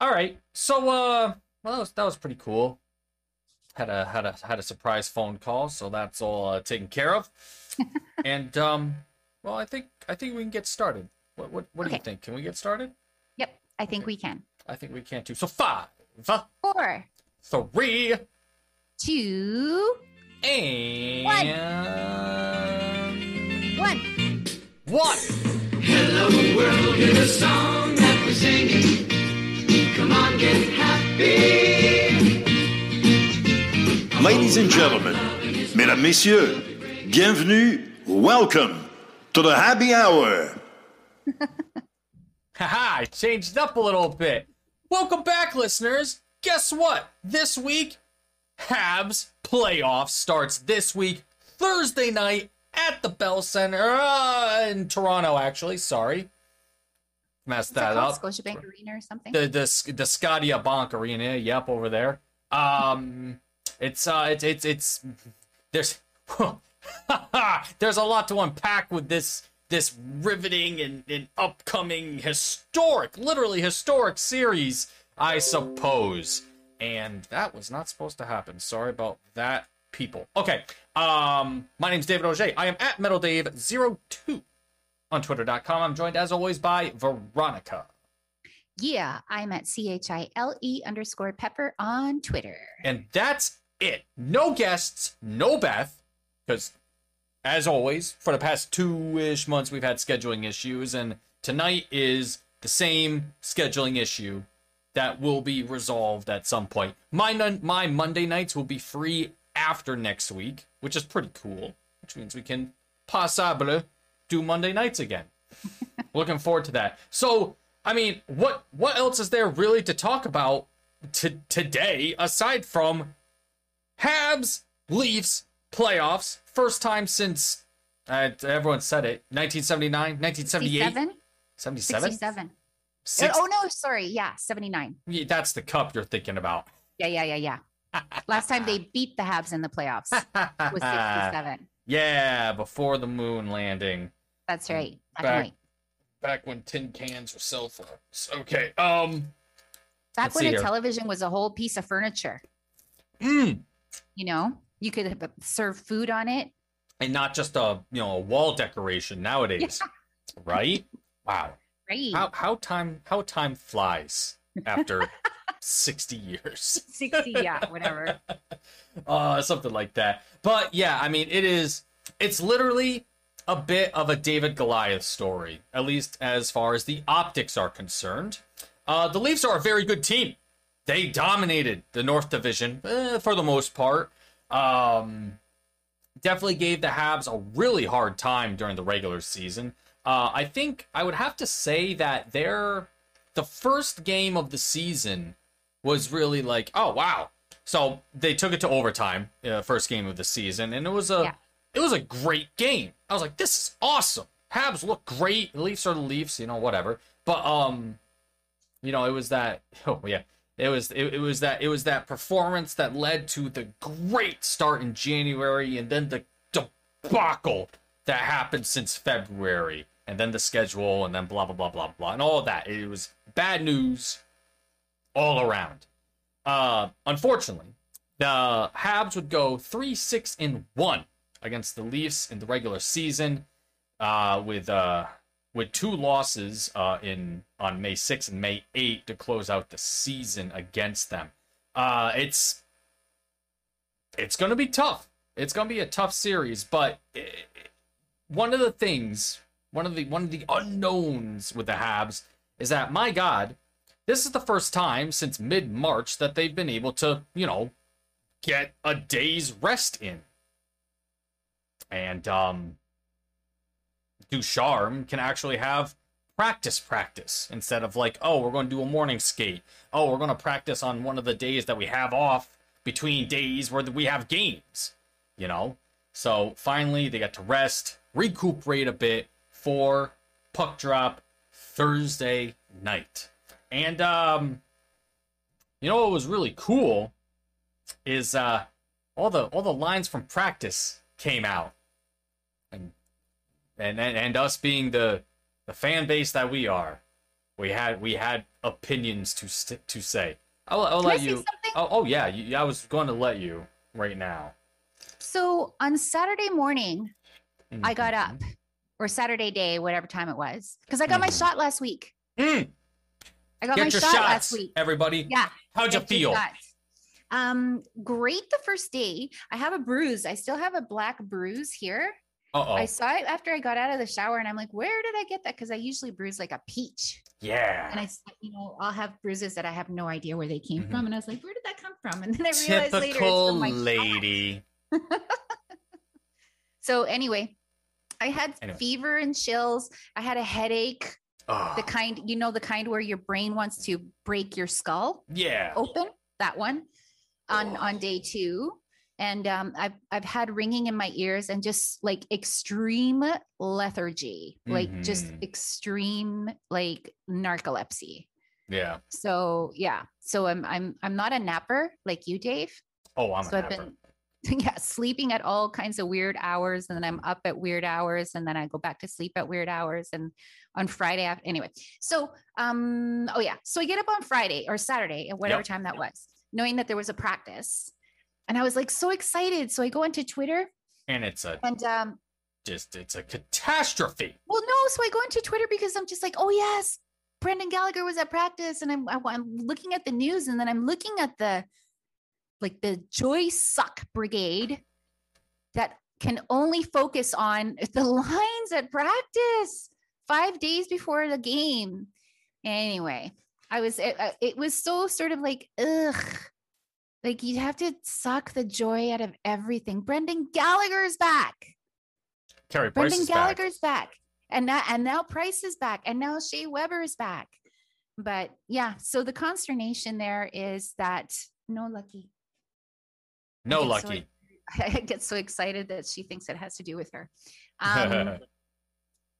All right. So uh well that was, that was pretty cool. Had a had a had a surprise phone call, so that's all uh, taken care of. and um well, I think I think we can get started. What what what do you think? Can we get started? Yep, I think we can. I think we can too. So five, Four, three, two, and one. one. Hello world, here's a song that we're singing. Come happy. Ladies and gentlemen, mesdames, messieurs, bienvenue, welcome to the happy hour. Haha, I changed up a little bit. Welcome back, listeners. Guess what? This week, Habs playoff starts this week, Thursday night at the Bell Center uh, in Toronto. Actually, sorry, messed Is that up. Scotiabank Arena or something? The the the Scotia Bank Arena. Yep, over there. Um, it's uh, it's it's it's there's there's a lot to unpack with this this riveting and, and upcoming historic, literally historic series, I suppose. And that was not supposed to happen. Sorry about that, people. Okay. Um, my name's David Auger. I am at MetalDave02 on Twitter.com. I'm joined as always by Veronica. yeah, I'm at C H I L E underscore pepper on Twitter. And that's it. No guests, no Beth, because as always, for the past two ish months, we've had scheduling issues, and tonight is the same scheduling issue that will be resolved at some point. My nun- my Monday nights will be free after next week, which is pretty cool, which means we can possibly do Monday nights again. Looking forward to that. So, I mean, what what else is there really to talk about to today aside from Habs Leafs playoffs first time since uh, everyone said it 1979 1978 67? 77 67. Six- Oh, no, sorry. Yeah, 79. Yeah, that's the cup you're thinking about Yeah, yeah, yeah, yeah. Last time they beat the Habs in the playoffs was 67. Yeah before the moon landing That's right. Back- back when tin cans were cell phones okay um Back when a here. television was a whole piece of furniture. mm, You know, you could serve food on it. and not just a you know a wall decoration nowadays right wow Right. how how time how time flies after 60 years. 60, yeah, whatever. uh something like that. But yeah i mean it is it's literally a bit of a david goliath story at least as far as the optics are concerned. Uh the leafs are a very good team. They dominated the north division eh, for the most part. Um definitely gave the habs a really hard time during the regular season. Uh i think i would have to say that their the first game of the season was really like, oh wow. So they took it to overtime, uh, first game of the season, and it was a Yeah. it was a great game. I was like, this is awesome. Habs look great. Leafs are the Leafs, you know, whatever. But um, you know, it was that. Oh yeah, it was it, it was that it was that performance that led to the great start in January, and then the debacle that happened since February, and then the schedule, and then blah blah blah blah blah, and all of that. It was bad news all around. Uh, unfortunately, the Habs would go three six and one against the Leafs in the regular season, uh, with uh with two losses uh in on May 6th and May 8th to close out the season against them. Uh, it's it's gonna be tough. It's gonna be a tough series, but eh, one of the things, one of the one of the unknowns with the Habs is that my God, this is the first time since mid March that they've been able to, you know, get a day's rest in. And um Ducharme can actually have practice practice instead of like, oh, we're going to do a morning skate. Oh, we're going to practice on one of the days that we have off between days where we have games, you know? So finally, they got to rest, recuperate a bit for puck drop Thursday night. And um you know what was really cool is uh all the all the lines from practice came out. And and and, and us being the the fan base that we are, We had we had opinions to st- to say. I'll, I'll let you. Oh, oh yeah, you, I was going to let you right now. So on Saturday morning, I got up, Mhm. or Saturday day, whatever time it was, because I got my Mhm. shot last week. Mm, I got my get your shot shots, last week. everybody. Yeah. How'd you get your feel? Um, great the first day. I have a bruise. I still have a black bruise here. Uh oh. I saw it after I got out of the shower, and I'm like, where did I get that? Because I usually bruise like a peach. Yeah. And I, you know, I'll have bruises that I have no idea where they came Mhm. from. And I was like, where did that come from? And then I realized later it's Typical from my lady. So anyway, I had Anyway. fever and chills. I had a headache, Oh, the kind, you know, the kind where your brain wants to break your skull yeah. open. That one on on day two. And um, I've I've had ringing in my ears and just like extreme lethargy, like just Mhm. extreme like narcolepsy. Yeah. So yeah, so I'm I'm I'm not a napper like you, Dave. Oh, I'm so a I've napper. been yeah sleeping at all kinds of weird hours, and then I'm up at weird hours, and then I go back to sleep at weird hours, and on Friday after anyway. So um oh yeah, so I get up on Friday or Saturday at whatever Yep. time that was, knowing that there was a practice, and I was like so excited. So I go into Twitter and it's a and um just it's a catastrophe. Well, no. So I go into Twitter because I'm just like, oh yes, Brendan Gallagher was at practice, and I'm I, I'm looking at the news, and then I'm looking at the like the Joy Suck Brigade that can only focus on the lines at practice five days before the game. Anyway, I was it, uh, it was so sort of like ugh. Like you have to suck the joy out of everything. Brendan Gallagher's back. Carey Price Brendan is back. Gallagher's back. And now and now Price is back. And now Shea Weber is back. But yeah, so the consternation there is that no lucky. No so lucky. I get so excited that she thinks it has to do with her. Um,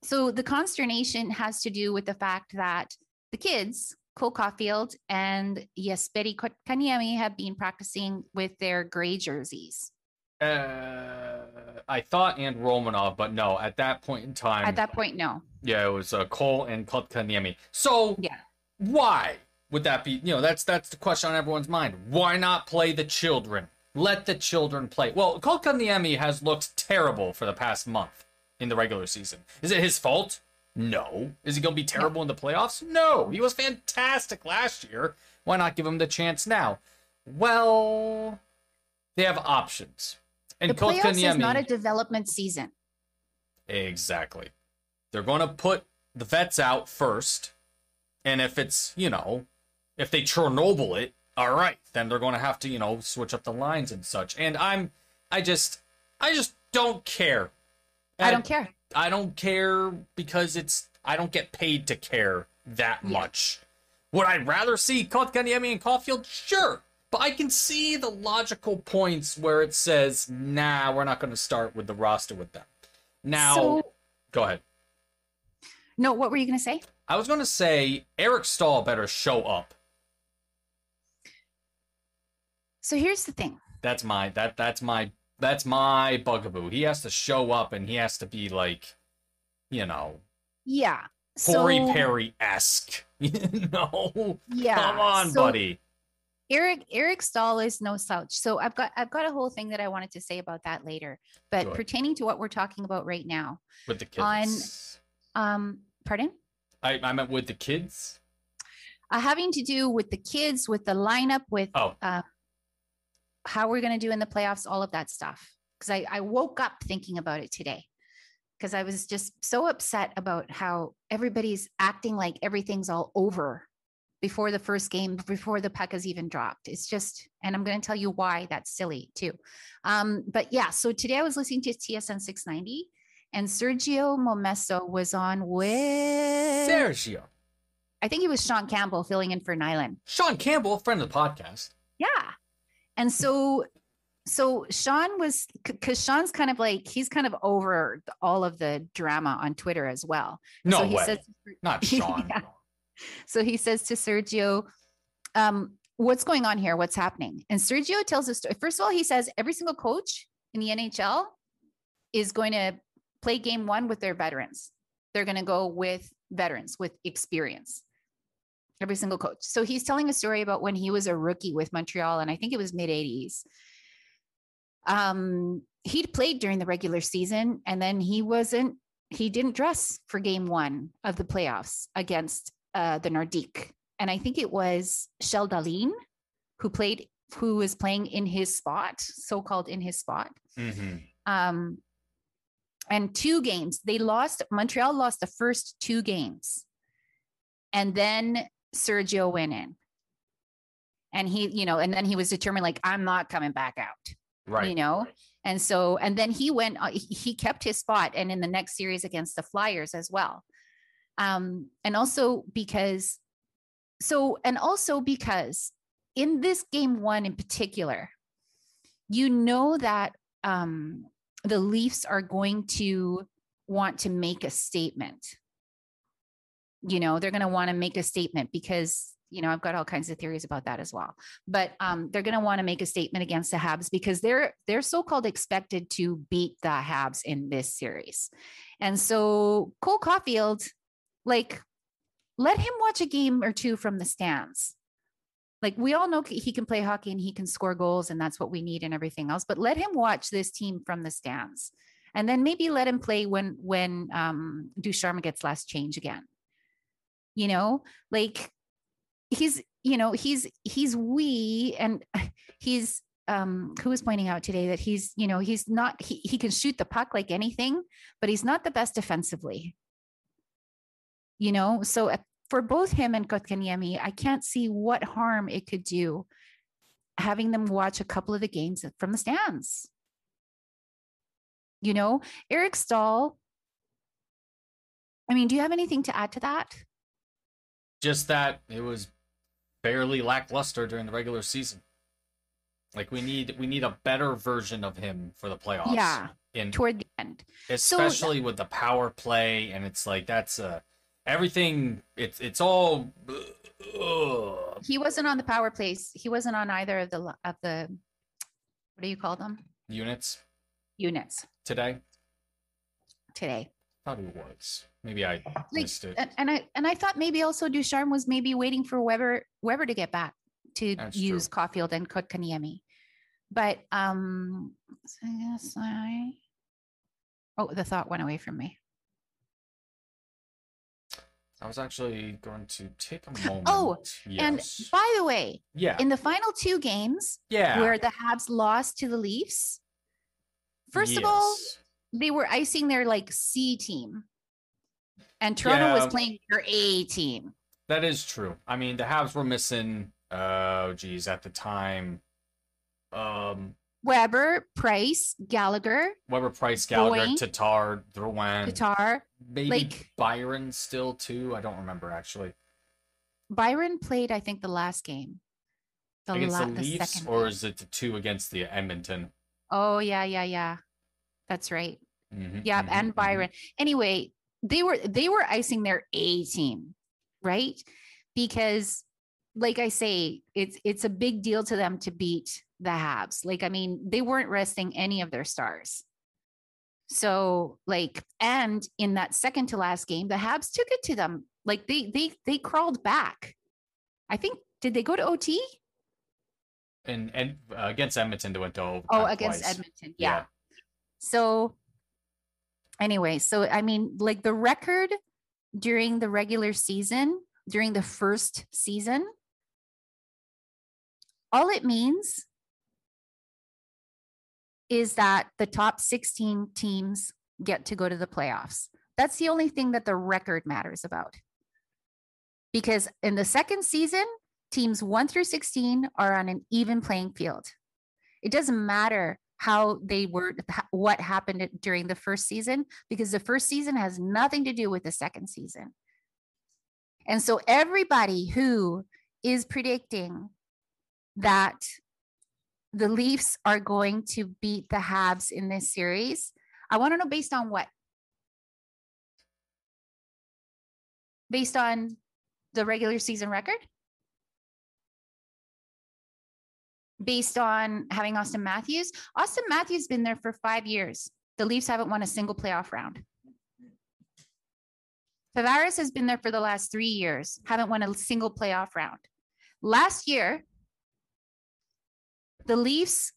so the consternation has to do with the fact that the kids, Cole Caufield and Jesperi Kotkaniemi, have been practicing with their gray jerseys. uh, I thought and Romanov, but no, at that point in time, At that point, no. yeah, it was uh, Cole and Kotkaniemi. So Yeah. why would that be? You know, that's that's the question on everyone's mind. Why not play the children? Let the children play. Well, Kotkaniemi has looked terrible for the past month in the regular season. Is it his fault? No. Is he going to be terrible in the playoffs? No. He was fantastic last year. Why not give him the chance now? Well, they have options. And the playoffs is not a development season. Exactly. They're going to put the vets out first. And if it's, you know, if they Chernobyl it, all right, then they're going to have to, you know, switch up the lines and such. And I'm, I just, I just don't care. I don't care. I don't care because it's, I don't get paid to care that Yeah. much. Would I rather see Kotkaniemi and Caufield? Sure. But I can see the logical points where it says, nah, we're not going to start with the roster with them. Now, So- go ahead. No, what were you going to say? I was going to say Eric Staal better show up. So here's the thing. That's my that that's my that's my bugaboo. He has to show up and he has to be like, you know, Yeah. Corey so, Perry esque. You know, Yeah. come on, so buddy. Eric Eric Staal is no slouch. So I've got I've got a whole thing that I wanted to say about that later. But Go ahead. pertaining to what we're talking about right now, With the on- kids, um, pardon? I I meant with the kids. Uh, having to do with the kids, with the lineup, with Oh. uh, how we're going to do in the playoffs, all of that stuff. Because I, I woke up thinking about it today because I was just so upset about how everybody's acting like everything's all over before the first game, before the puck has even dropped. It's just, and I'm going to tell you why that's silly too. Um, but yeah, so today I was listening to TSN 690 and Sergio Momesso was on with, Sergio, I think it was Sean Campbell filling in for Nyland. Sean Campbell, friend of the podcast. And so so Sean was because Sean's kind of like he's kind of over all of the drama on Twitter as well. No so he way, says not Sean. Yeah. so he says to Sergio, um, what's going on here? What's happening? And Sergio tells us first of all, he says every single coach in the NHL is going to play game one with their veterans. They're going to go with veterans with experience. Every single coach. So he's telling a story about when he was a rookie with Montreal, and I think it was mid 80s. Um, he'd played during the regular season, and then he wasn't, he didn't dress for game one of the playoffs against uh, the Nordique. And I think it was Shell Daline who played, who was playing in his spot, so called in his spot. Mm-hmm. Um, and two games, they lost, Montreal lost the first two games. And then Sergio went in. And he, you know, and then he was determined, like, I'm not coming back out Right. you know and so and then he went uh, he- he kept his spot and in the next series against the flyers as well um and also because so and also because in this game one in particular you know that um the leafs are going to want to make a statement you know they're going to want to make a statement because you know i've got all kinds of theories about that as well but um, they're going to want to make a statement against the Habs because they're they're so-called expected to beat the Habs in this series, and so Cole Caufield, like, let him watch a game or two from the stands. Like we all know he can play hockey and he can score goals, and that's what we need and everything else. But let him watch this team from the stands, and then maybe let him play when when um, Ducharme gets last change again. You know, like he's you know he's he's we and he's um who was pointing out today that he's you know he's not he, he can shoot the puck like anything but he's not the best defensively. You know so for both him and Kotkaniemi I can't see what harm it could do having them watch a couple of the games from the stands. You know Eric Staal I mean do you have anything to add to that Just that it was barely lackluster during the regular season. Like we need we need a better version of him for the playoffs. Yeah. In toward the end especially with the power play and it's like that's uh everything it's it's all ugh. he wasn't on the power plays. He wasn't on either of the of the what do you call them units units today. today. Thought he was. Maybe I Like, missed it. and, I and I thought maybe also Ducharme was maybe waiting for Weber Weber to get back to That's use true. Caufield and Kotkaniemi. But um, I guess I. Oh, the thought went away from me. I was actually going to take a moment. Oh, And by the way, yeah, in the final two games yeah. where the Habs lost to the Leafs, first of all, they were icing their like C team. And Toronto was playing their A team. That is true. I mean, the Habs were missing. Oh, geez, at the time, um, Weber, Price, Gallagher, Weber, Price, Gallagher, Drouin. Tatar, Drouin, Tatar. maybe like- Byron still too. I don't remember actually. Byron played, I think, the last game. The, against la- the Leafs, or game. is it the two against the Edmonton? Oh yeah, yeah, yeah. That's right. Mhm, Yeah, mhm, and mhm. Byron. Anyway, they were they were icing their A team, right? Because like I say, it's it's a big deal to them to beat the Habs. Like I mean, they weren't resting any of their stars. So like and in that second to last game, the Habs took it to them. Like they they they crawled back. I think did they go to OT? And and uh, against Edmonton, they went to Oh, against twice. Edmonton. Yeah. So anyway, so I mean, like the record during the regular season, during the first season, all it means is that the top 16 teams get to go to the playoffs. That's the only thing that the record matters about. Because in the second season, teams 1 through 16 are on an even playing field. It doesn't matter how they were what happened during the first season because the first season has nothing to do with the second season. And so everybody who is predicting that the Leafs are going to beat the Habs in this series, I want to know based on what? Based on the regular season record? Based on having Auston Matthews? Auston Matthews been there for five years. The Leafs haven't won a single playoff round. Tavares has been there for the last three years, haven't won a single playoff round. Last year, the Leafs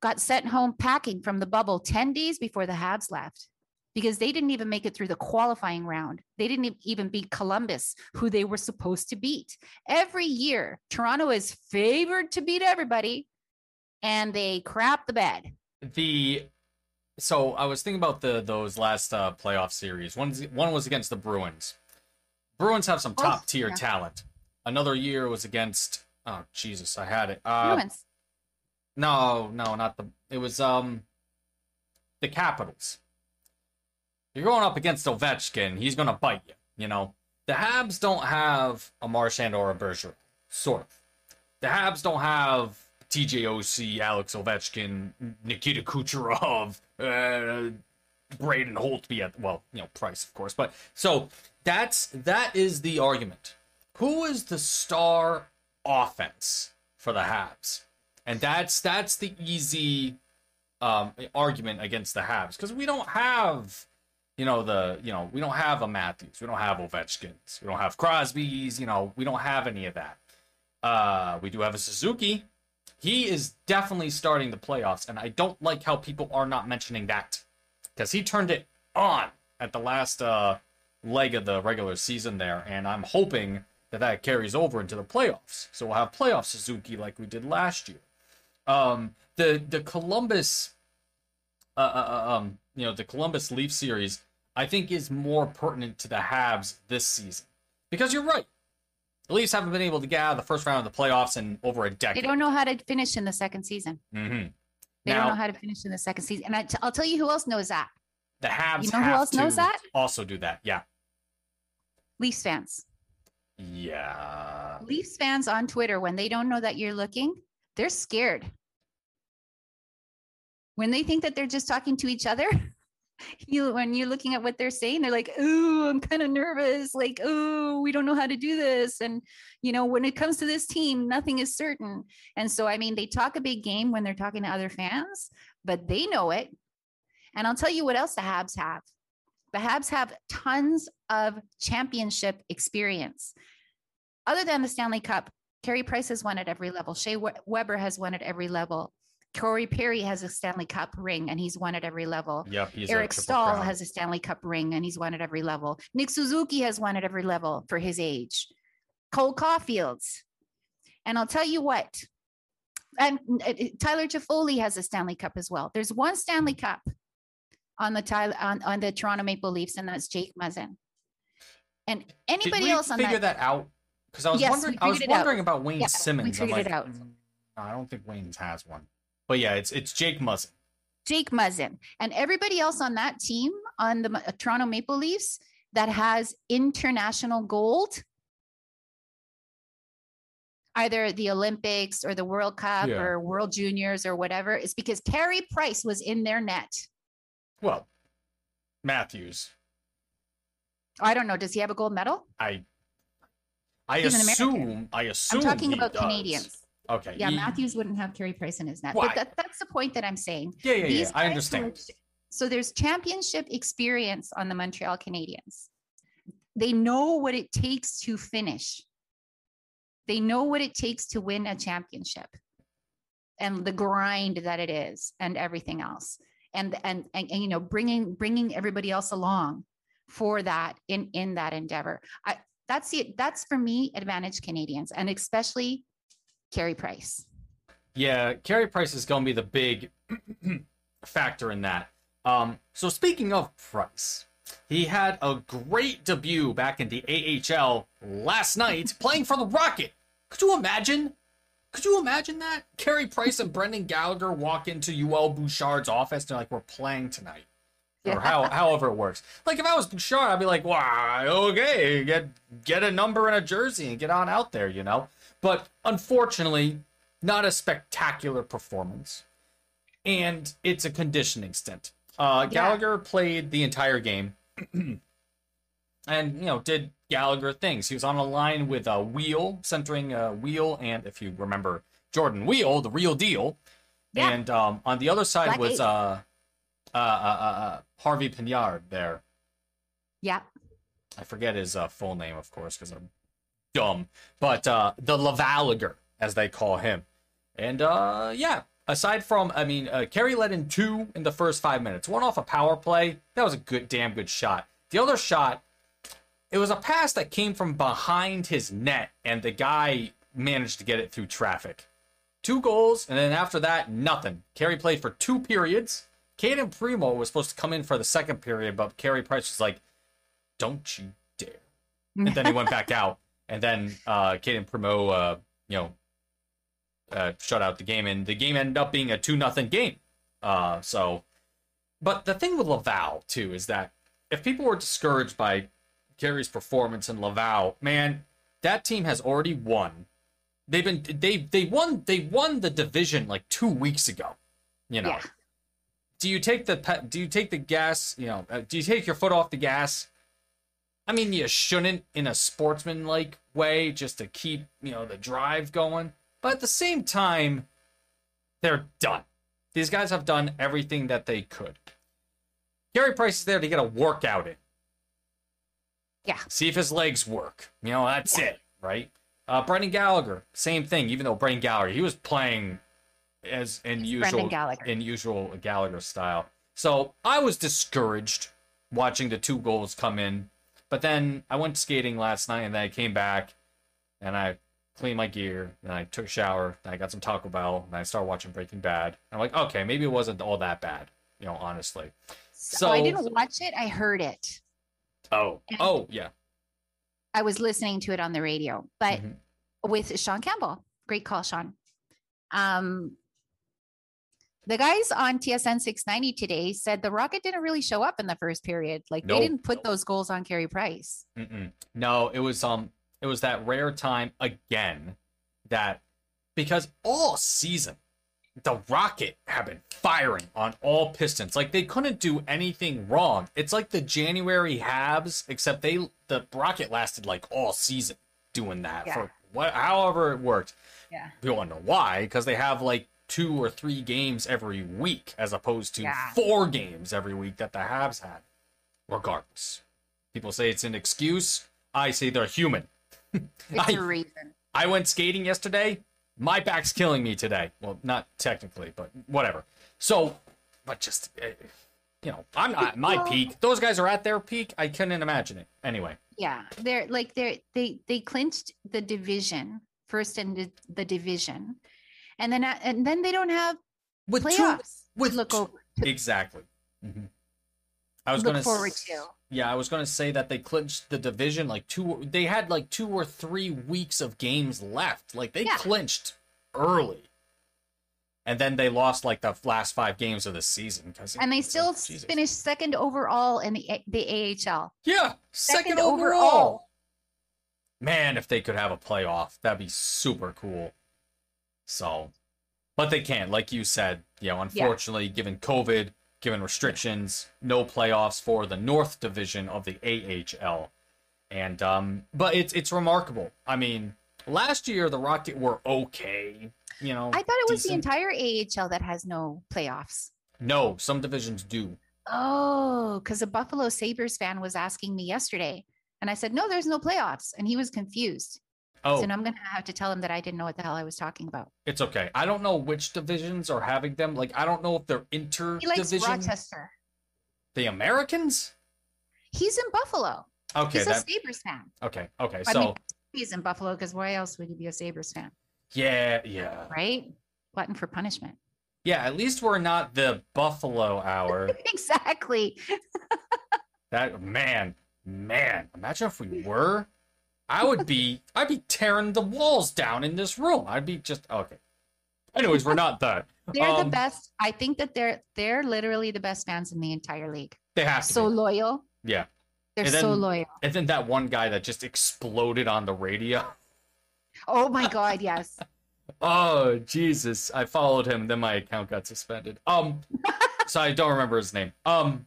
got sent home packing from the bubble 10 days before the Habs left because they didn't even make it through the qualifying round. They didn't even beat Columbus, who they were supposed to beat. Every year, Toronto is favored to beat everybody, and they crap the bed. the so I was thinking about the those last uh, playoff series. One one was against the Bruins. Bruins have some Oh, top tier yeah. talent. Another year was against oh Jesus, I had it. Uh, Bruins. no, no, not the. It was um the Capitals. You're going up against Ovechkin. He's gonna bite you. You know the Habs don't have a Marchand or a Bergeron. Sort of. The Habs don't have T.J. Oshie, Alex Ovechkin, Nikita Kucherov, uh, Braden Holtby at well, you know, Price of course. But so that's that is the argument. Who is the star offense for the Habs? And that's that's the easy um, argument against the Habs because we don't have you know the you know we don't have a Matthews, we don't have Ovechkins, we don't have Crosby's, you know we don't have any of that. Uh, we do have a Suzuki. He is definitely starting the playoffs, and I don't like how people are not mentioning that because he turned it on at the last uh, leg of the regular season there, and I'm hoping that that carries over into the playoffs. So we'll have playoff Suzuki like we did last year. Um, the the Columbus, uh, uh, uh, um, you know, the Columbus Leaf series, I think is more pertinent to the Habs this season because you're right. The Leafs haven't been able to get out of the first round of the playoffs in over a decade. They don't know how to finish in the second season. Mm-hmm. They Now, don't know how to finish in the second season. And I t- I'll tell you who else knows that. the Habs You know who else knows that? also do that. Yeah. Leafs fans. Yeah. Leafs fans on Twitter, when they don't know that you're looking, they're scared. When they think that they're just talking to each other, you when you're looking at what they're saying, they're like, "Ooh, I'm kind of nervous. Like, oh, we don't know how to do this." And you know, when it comes to this team, nothing is certain. And so, I mean, they talk a big game when they're talking to other fans, but they know it. And I'll tell you what else the Habs have. The Habs have tons of championship experience. Other than the Stanley Cup, Carey Price has won at every level. Shea Weber has won at every level. Corey Perry has a Stanley Cup ring and he's won at every level. A Eric Staal crown. has a Stanley Cup ring and he's won at every level. Nick Suzuki has won at every level for his age. Cole Caufield's. And I'll tell you what, and Tyler Toffoli has a Stanley Cup as well. There's one Stanley Cup on the Tyler on, on the Toronto Maple Leafs, and that's Jake Muzzin. And anybody we else on that? figure that? that, out? Because I was Yes, wondering. I was out. wondering about Wayne Yeah, Simmons. I'm figured like, it out. "Mm, I don't think Wayne's has one. But yeah, it's it's Jake Muzzin. Jake Muzzin and everybody else on that team on the uh, Toronto Maple Leafs that has international gold, either the Olympics or the World Cup Yeah. or World Juniors or whatever, is because Carey Price was in their net. Well, Matthews. I don't know. Does he have a gold medal? I I He's assume. I assume. I'm talking about does. Canadians. Okay. Yeah, he- Matthews wouldn't have Carey Price in his net. Why? But that, that's the point that I'm saying. Yeah, yeah, yeah. I are understand. So there's championship experience on the Montreal Canadiens. They know what it takes to finish. They know what it takes to win a championship and the grind that it is and everything else. And, and, and, and, you know, bringing, bringing everybody else along for that in, in that endeavor. I, that's the, That's for me, advantage Canadians and especially Carey Price. Yeah, Carey Price is going to be the big factor in that. Um, so speaking of Price, he had a great debut back in the AHL last night, playing for the Rocket. Could you imagine? Could you imagine that? Carey Price and Brendan Gallagher walk into Joël Bouchard's office. They're like, "We're playing tonight," or how, however it works. Like if I was Bouchard, I'd be like, "Wow, okay, get get a number and a jersey and get on out there," you know. But unfortunately, not a spectacular performance, and it's a conditioning stint. Uh, Yeah. Gallagher played the entire game, and you know did Gallagher things. He was on a line with uh, Weal, centering uh, Weal, and if you remember Jordan Weal, the real deal. Yeah. And um, on the other side Black was uh, uh, uh, uh, uh, Harvey Pinard there. Yeah. I forget his uh, full name, of course, because I'm dumb. But uh, the Lavaliger, as they call him, and uh, yeah. Aside from, I mean, uh, Carey led in two in the first five minutes. One off a power play. That was a good, damn good shot. The other shot, it was a pass that came from behind his net, and the guy managed to get it through traffic. Two goals, and then after that, nothing. Carey played for two periods. Cayden Primeau was supposed to come in for the second period, but Carey Price was like, "Don't you dare!" And then he went back out, and then uh, Cayden Primeau, uh, you know, uh, shut out the game, and the game ended up being a two nothing game. Uh, so, but the thing with Laval too is that if people were discouraged by Carey's performance in Laval, man, that team has already won. They've been they they won they won the division like two weeks ago. You know, Yeah. do you take the do you take the gas? You know, uh, do you take your foot off the gas? I mean, you shouldn't in a sportsman-like way, just to keep you know the drive going. But at the same time, they're done. These guys have done everything that they could. Carey Price is there to get a workout in. Yeah. See if his legs work. You know, that's it, right? Uh, Brendan Gallagher, same thing. Even though Brendan Gallagher, he was playing as in It's usual Gallagher. in usual Gallagher style. So I was discouraged watching the two goals come in. But then I went skating last night, and then I came back, and I cleaned my gear, and I took a shower, and I got some Taco Bell, and I started watching Breaking Bad. And I'm like, okay, maybe it wasn't all that bad, you know, honestly. So I didn't watch it. I heard it. Oh, And- oh yeah. I was listening to it on the radio, but Mhm. with Sean Campbell. Great call, Sean. Um, the guys on TSN 690 today said the Rocket didn't really show up in the first period. Like Nope. they didn't put those goals on Carey Price. Mm-mm. No, it was um, it was that rare time again that because all season the Rocket have been firing on all pistons. Like they couldn't do anything wrong. It's like the January Habs, except they the Rocket lasted like all season doing that Yeah. for what, however it worked. Yeah. We don't know why, because they have like two or three games every week, as opposed to Yeah. four games every week that the Habs had. Regardless, people say it's an excuse. I say they're human. It's I- a reason. I went skating yesterday. My back's killing me today. Well, not technically, but whatever. So, but just, eh, you know, I'm not at my Well- peak. Those guys are at their peak. I couldn't imagine it. Anyway, Yeah, they're like they're they they clinched the division first in the, the division, and then and then they don't have with playoffs with to look two- over exactly. Mhm. I was gonna forward s- to. Yeah, I was gonna say that they clinched the division like two. They had like two or three weeks of games left. Like they Yeah. clinched early, and then they lost like the last five games of the season because And they still Jesus. finished second overall in the A- the AHL. Yeah, second, Second overall. overall. Man, if they could have a playoff, that'd be super cool. So, but they can't, like you said. You know, unfortunately, given COVID, given restrictions, no playoffs for the North Division of the AHL. And um, but it's it's remarkable. I mean, last year the Rocket were okay. You know, I thought it was decent. the entire AHL that has no playoffs. No, some divisions do. Oh, because a Buffalo Sabres fan was asking me yesterday. And I said, no, there's no playoffs. And he was confused. Oh, So now I'm going to have to tell him that I didn't know what the hell I was talking about. it's okay. I don't know which divisions are having them. Like, I don't know if they're He likes. Rochester. The Americans? He's in Buffalo. Okay, He's a Sabres fan. okay, okay. I So mean, he's in Buffalo because why else would he be a Sabres fan? yeah, yeah. Right? Glutton for punishment. Yeah, at least we're not the Buffalo hour. exactly. that man, man, imagine if we were. I would be I'd be tearing the walls down in this room. I'd be just okay. Anyways, we're not that. They're the Um, best. I think that they're they're literally the best fans in the entire league. They have to So be. loyal. Yeah. They're And so loyal. And then that one guy that just exploded on the radio. Oh my God, yes. Oh Jesus! I followed him, then my account got suspended. Um, so I don't remember his name. Um,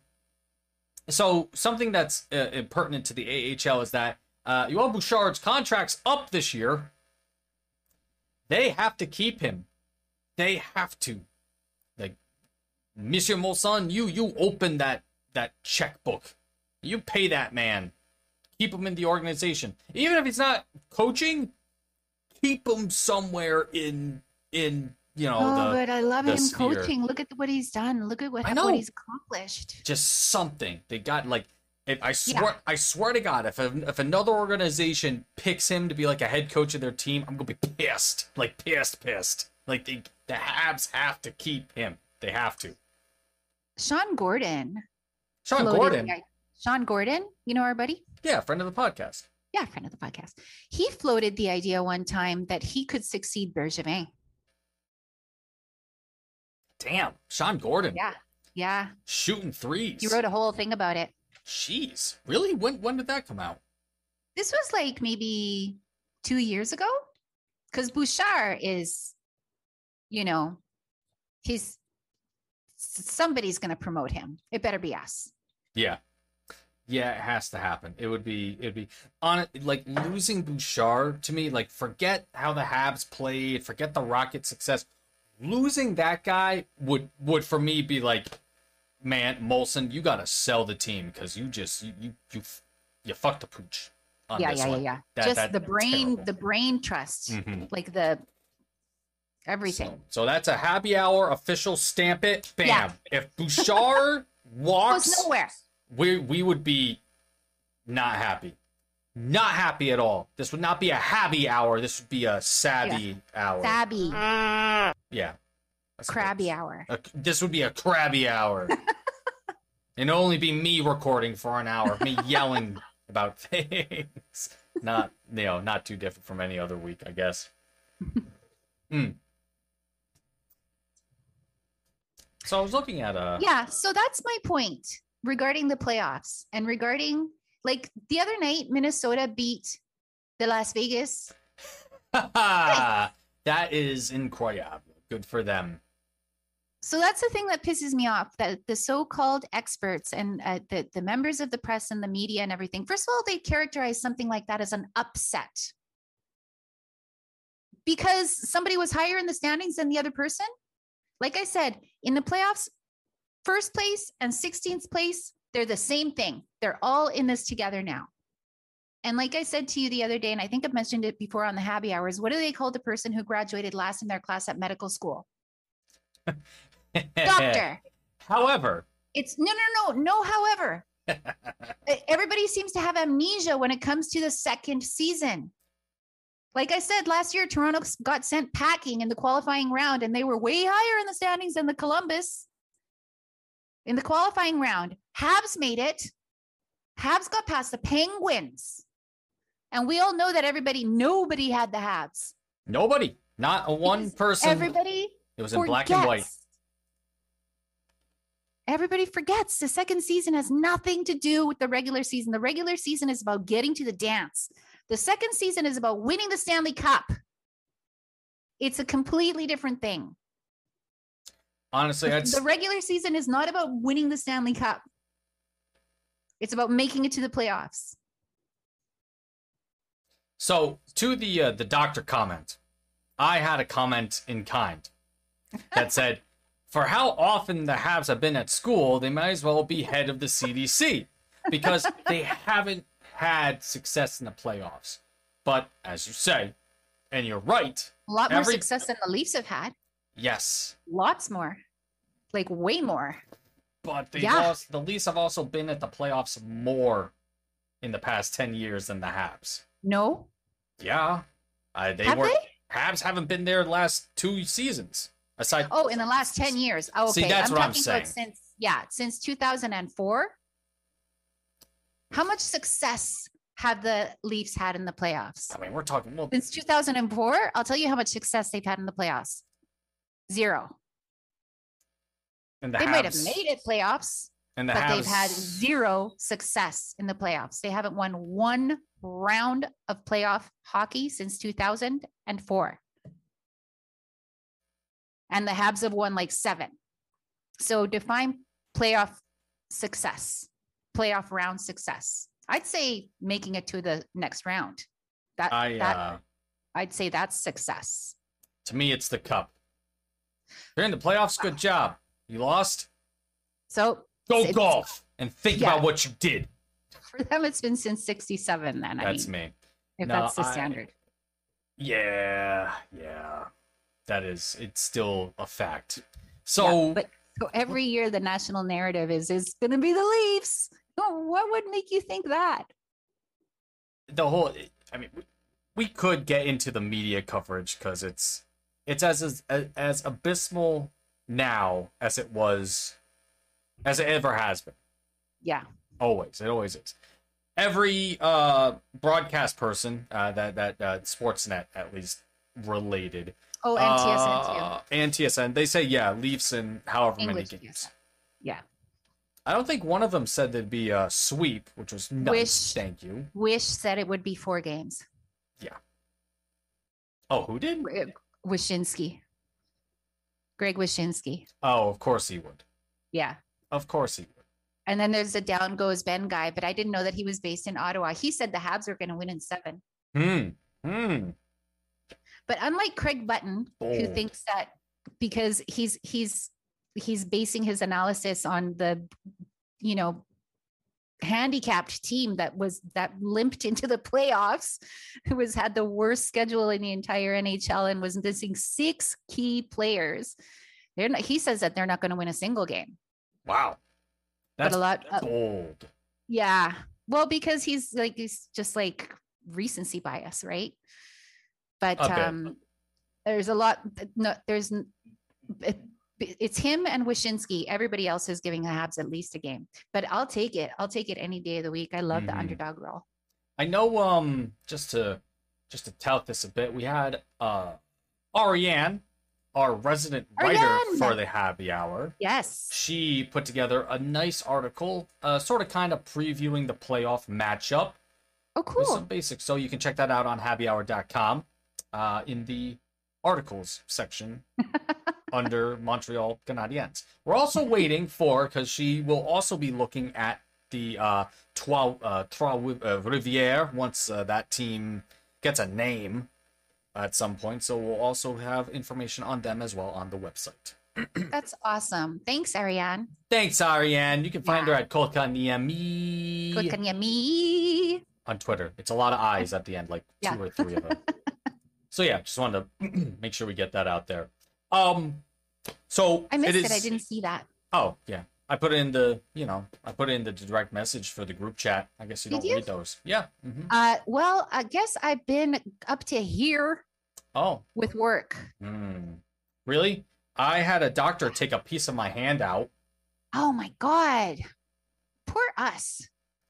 so something that's uh, pertinent to the AHL is that uh, Joël Bouchard's contract's up this year. They have to keep him. They have to. Like, Monsieur Molson, you you open that that checkbook. You pay that man. keep him in the organization, even if he's not coaching. Keep him somewhere in in you know oh, the but I love him sphere. coaching. Look at what he's done. Look at what, what he's accomplished. just something. They got like if I swear I swear to God, if if another organization picks him to be like a head coach of their team, I'm gonna be pissed. Like pissed, pissed. Like they the Habs have to keep him. They have to. Sean Gordon. Sean Gordon, i- Sean Gordon, you know our buddy? yeah, friend of the podcast. Yeah, friend of the podcast. He floated the idea one time that he could succeed Bergevin. Damn, Sean Gordon. Yeah. Yeah. Shooting threes. He wrote a whole thing about it. Jeez, really? When when did that come out? This was like maybe two years ago. Because Bouchard is, you know, he's somebody's gonna promote him. It better be us. Yeah. Yeah, it has to happen. It would be it'd be on it like losing Bouchard to me, like forget how the Habs played, forget the Rocket success. Losing that guy would would for me be like, man, Molson, you gotta sell the team because you just you you you, f- you fucked the pooch. On yeah, this yeah, yeah, one. yeah. That- Just that- the brain, terrible. the brain trust, Mhm. like the everything. So, so that's a happy hour official stamp it. Bam. Yeah. If Bouchard walks Goes nowhere. we we would be not happy. Not happy at all. This would not be a happy hour. This would be a savvy hour. Sabby, yeah. That's crabby hour. A- this would be a crabby hour. It'd only be me recording for an hour, me yelling about things. Not you know, not too different from any other week, I guess. Hmm. So I was looking at uh Yeah, so that's my point regarding the playoffs and regarding like the other night, Minnesota beat the Las Vegas. that is incroyable. Good for them. So that's the thing that pisses me off that the so-called experts and uh, the the members of the press and the media and everything. First of all, they characterize something like that as an upset because somebody was higher in the standings than the other person. Like I said, in the playoffs, first place and 16th place, they're the same thing. They're all in this together now. And like I said to you the other day, and I think I've mentioned it before on the happy hours, what do they call the person who graduated last in their class at medical school? Doctor. However, It's no, no, no, no. However, everybody seems to have amnesia when it comes to the second season. Like I said last year, Toronto got sent packing in the qualifying round, and they were way higher in the standings than the Columbus. In the qualifying round, Habs made it. Habs got past the Penguins, and we all know that everybody, nobody had the Habs. nobody, not one Because person. Everybody it was in black and white. Everybody forgets the second season has nothing to do with the regular season. The regular season is about getting to the dance. The second season is about winning the Stanley Cup. It's a completely different thing. Honestly, I'd, The regular season is not about winning the Stanley Cup. It's about making it to the playoffs. so to the uh, the doctor comment, I had a comment in kind that said, "For how often the Habs have been at school, they might as well be head of the CDC because they haven't had success in the playoffs." But as you say, and you're right, A lot more success than the Leafs have had. yes, Lots more. Like way more. but they Yeah. lost. The Leafs have also been at the playoffs more in the past ten years than the Habs. No? Yeah, uh, they have were. they? Habs haven't been there the last two seasons. Aside, Oh, in the last 10 years. Oh, See, okay. that's I'm what I'm talking saying. about since yeah, since 2004. How much success have the Leafs had in the playoffs? I mean, we're talking. Well, Since 2004, I'll tell you how much success they've had in the playoffs. Zero. and the They Habs, might have made it playoffs, and the but Habs, they've had zero success in the playoffs. They haven't won one round of playoff hockey since 2004. And the Habs have won like seven. So define playoff success, playoff round success. I'd say making it to the next round. That, I, that uh, I'd say that's success. to me, it's the cup. You're in the playoffs. Good job. You lost. So Go golf and think Yeah. about what you did. For them, it's been since '67. Then I That's mean, me. if No, that's the I- standard. Yeah, yeah. That is, it's still a fact. Yeah, So, but so every year the national narrative is is going to be the Leafs. What would make you think that? the whole, I mean, we, we could get into the media coverage because it's, it's as, as as abysmal now as it was, as it ever has been. Yeah, Always, it always is. Every uh, broadcast person uh, that that uh, Sportsnet at least related, Oh, and TSN too. uh, and TSN, they say yeah, Leafs in however English many games. TSN. Yeah. I don't think one of them said there'd be a sweep, which was nice. Wish. Thank you. Wish said it would be four games. Yeah. Oh, who did? Uh, Wyshynski. Greg Wyshynski. Oh, of course he would. Yeah. Of course he would. And then there's the down goes Ben guy, but I didn't know that he was based in Ottawa. He said the Habs were going to win in seven. Hmm. Hmm. But unlike Craig Button, who thinks that because he's he's he's basing his analysis on the you know handicapped team that was that limped into the playoffs who was had the worst schedule in the entire NHL and was missing six key players they're not, he says that they're not going to win a single game Wow. But That's a lot- that's uh, bold. yeah well because he's like he's just like recency bias right but bit. um there's a lot no there's it, it's him and Wyshynski. Everybody else is giving the Habs at least a game, but I'll take it. I'll take it any day of the week. I love the Mhm. underdog role. I know. Um, just to just to tout this a bit, we had uh Ariane, our resident writer Ariane! for the Happy Hour. Yes. She put together a nice article, uh, sort of kind of previewing the playoff matchup. Oh, cool. some basics. So you can check that out on happyhour.com uh, in the articles section under Montreal Canadiens. We're also waiting for, because she will also be looking at the uh, Trois, uh, Trois uh, Rivières once uh, that team gets a name at some point. So we'll also have information on them as well on the website. That's awesome. Thanks, Ariane. Thanks, Ariane. You can find Yeah. her at Kolkaniemi Kanyami. on Twitter. It's a lot of eyes at the end, like Yeah. two or three of them. so yeah, just wanted to make sure we get that out there. Um, so I missed it. is- I didn't see that. Oh yeah, I put it in the you know I put it in the direct message for the group chat. I guess you Did don't you? read those. Yeah. hmm Uh, well, I guess I've been up to here Oh. with work. Hmm. Really? I had a doctor take a piece of my hand out. Oh my God. Poor us.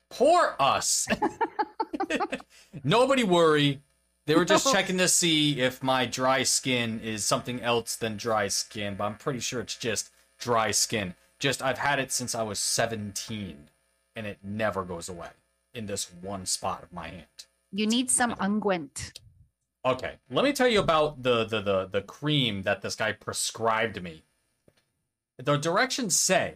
Poor us. Nobody worry. They were just checking to see if my dry skin is something else than dry skin, but I'm pretty sure it's just dry skin. Just I've had it since I was 17 and it never goes away in this one spot of my hand. You need some unguent. Okay, let me tell you about the the the, the cream that this guy prescribed me. The directions say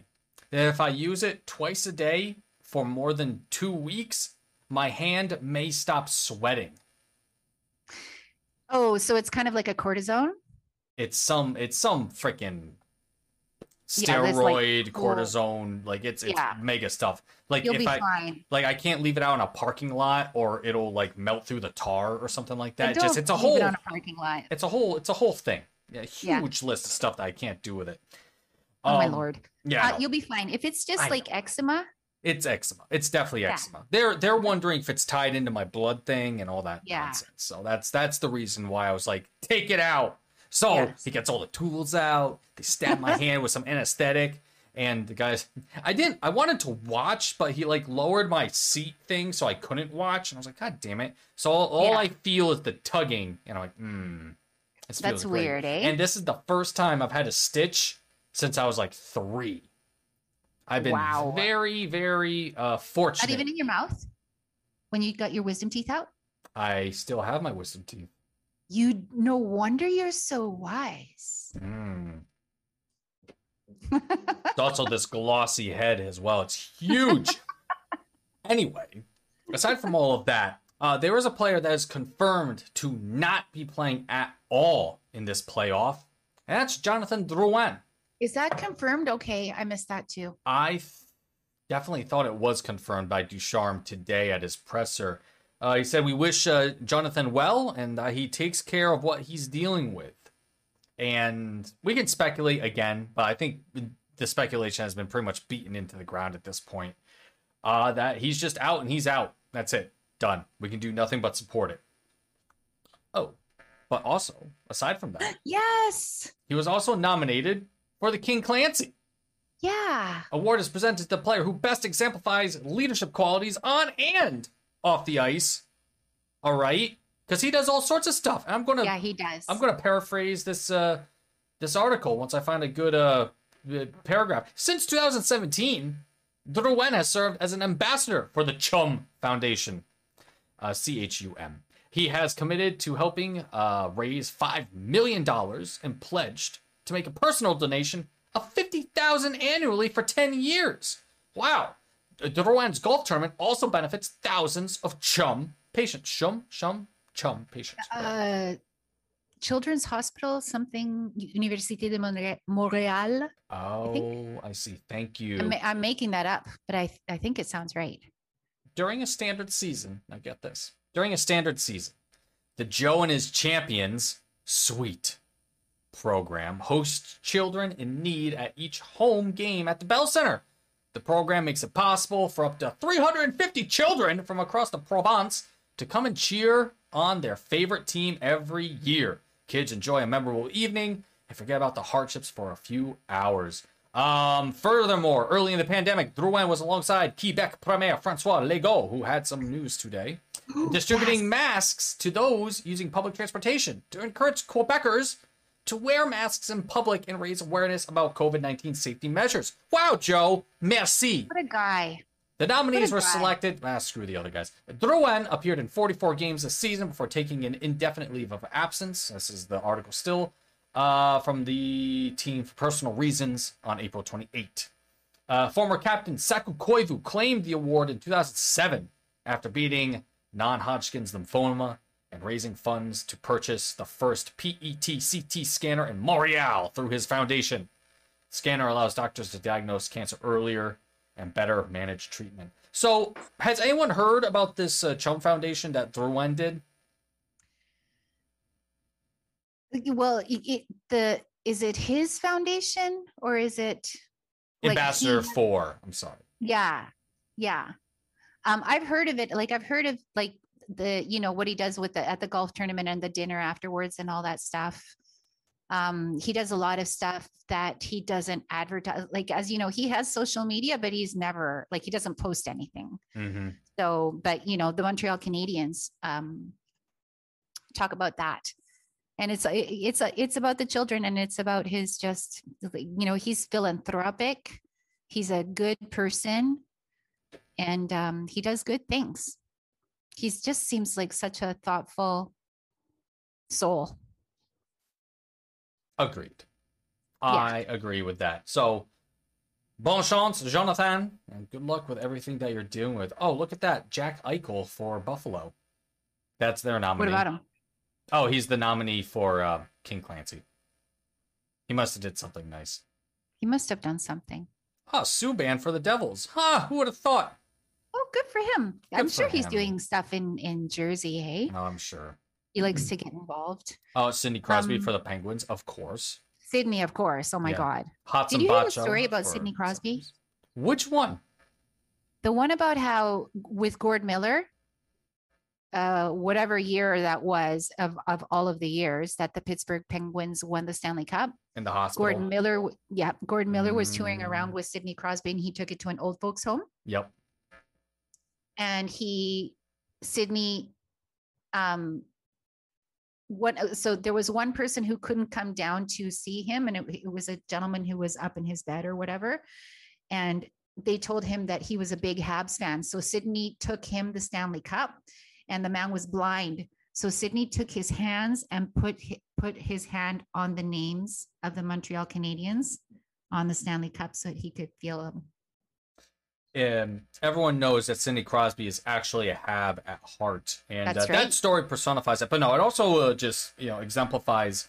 that if I use it twice a day for more than two weeks, my hand may stop sweating. Oh, so it's kind of like a cortisone? It's some it's some freaking Yeah, like, steroid cool- cortisone like it's it's Yeah. mega stuff. Like You'll if be I fine. like I can't leave it out in a parking lot or it'll like melt through the tar or something like that. Just it's a whole it on a parking lot. it's a whole it's a whole thing. Yeah, Yeah. huge list of stuff that I can't do with it. Oh my Um, lord. Yeah, Uh, you'll be fine. If it's just I like eczema, it's eczema. It's definitely Yeah. eczema. They're they're wondering if it's tied into my blood thing and all that Yeah. nonsense. So that's that's the reason why I was like, take it out. So Yes. he gets all the tools out. They stab my hand with some anesthetic. And the guys, I didn't. I wanted to watch, but he like lowered my seat thing, so I couldn't watch. And I was like, God damn it! So all, all Yeah. I feel is the tugging, and I'm like, hmm. That's feels great. weird, eh? And this is the first time I've had a stitch since I was like three. I've been Wow. very, very uh, fortunate. not even in your mouth when you got your wisdom teeth out. I still have my wisdom teeth. You no wonder you're so wise. Mm. It's also this glossy head as well. It's huge. anyway, aside from all of that, uh, there is a player that is confirmed to not be playing at all in this playoff, and that's Jonathan Drouin. Is that confirmed? Okay, I missed that too. I th- definitely thought it was confirmed by Ducharme today at his presser. Uh, he said, We wish uh, Jonathan well, and uh, he takes care of what he's dealing with. And we can speculate again, but I think the speculation has been pretty much beaten into the ground at this point. Uh, that he's just out and he's out. That's it. Done. We can do nothing but support it. Oh, but also, aside from that, Yes. he was also nominated for the King Clancy Yeah. Award is presented to the player who best exemplifies leadership qualities on and off the ice. All right, because he does all sorts of stuff. I'm gonna Yeah, he does. I'm gonna paraphrase this uh this article once I find a good uh uh, paragraph. Since 2017, Drouin has served as an ambassador for the Chum Foundation, uh, C H U M. He has committed to helping uh, raise five million dollars and pledged to make a personal donation of fifty thousand annually for ten years. Wow. The Drouin's golf tournament also benefits thousands of Chum patients. Chum, Chum, Chum patients. uh, Children's Hospital, something Université de Monre- Montréal. Oh, I see. Thank you. I'm, I'm making that up, but I I think it sounds right. during a standard season, now get this. During a standard season, the Joe and his champions suite program hosts children in need at each home game at the Bell Center. The program makes it possible for up to 350 children from across the Provence to come and cheer on their favorite team every year. Kids enjoy a memorable evening and forget about the hardships for a few hours. Um, furthermore, early in the pandemic, Drouin was alongside Quebec Premier Francois Legault, who had some news today, distributing masks to those using public transportation to encourage Quebecers to wear masks in public and raise awareness about COVID 19 safety measures. Wow, Joe, merci. What a guy. The nominees were guy. selected. Ah, screw the other guys. Drouin appeared in 44 games this season before taking an indefinite leave of absence. This is the article still uh, from the team for personal reasons on April 28. Uh, former captain Saku Koivu claimed the award in 2007 after beating non-Hodgkin's lymphoma and raising funds to purchase the first E PET-CT scanner in Montreal through his foundation. Scanner allows doctors to diagnose cancer earlier and better manage treatment. So, has anyone heard about this uh, Chum Foundation that Drouin did? Well, it, it, the is it his foundation or is it like Ambassador he- for. I'm sorry. Yeah, yeah. Um, I've heard of it. Like I've heard of like the you know what he does with the at the golf tournament and the dinner afterwards and all that stuff. Um, he does a lot of stuff that he doesn't advertise. Like as you know, he has social media, but he's never like he doesn't post anything. Mm-hmm. So, but you know, the Montreal Canadiens um, talk about that, and it's it's a, it's about the children, and it's about his just you know he's philanthropic, he's a good person, and um, he does good things. He just seems like such a thoughtful soul. Agreed. I agree with that. So, bon chance, Jonathan, and good luck with everything that you're dealing with. Oh, look at that. Jack Eichel for Buffalo. That's their nominee. What about him? Oh, he's the nominee for uh, King Clancy. He must have did something nice. He must have done something. Oh, Subban for the Devils. Huh, who would have thought? Oh, good for him. I'm for sure he's doing stuff in in Jersey. Hey, No, I'm sure. he likes to get involved. Oh, Sidney Crosby Um, for the Penguins, of course. Sydney, of course. Oh my Yeah. God. Hotz Did you hear the story about for Sidney Crosby? Which one? The one about how with Gord Miller, uh, whatever year that was of, of all of the years that the Pittsburgh Penguins won the Stanley Cup, In the hospital. Gordon Miller, yeah, Gordon Miller was touring Mm. around with Sidney Crosby and he took it to an old folks home. Yep. And he sydney um what uh, so there was one person who couldn't come down to see him and it, it was a gentleman who was up in his bed or whatever and they told him that he was a big habs fan. So sydney took him the stanley cup and the man was blind. So sydney took his hands and put put his hand on the names of the montreal canadiens on the stanley cup so he could feel them um, everyone knows that Sidney Crosby is actually a Hab at heart, and uh, That's that story personifies it. But no, it also uh, just you know exemplifies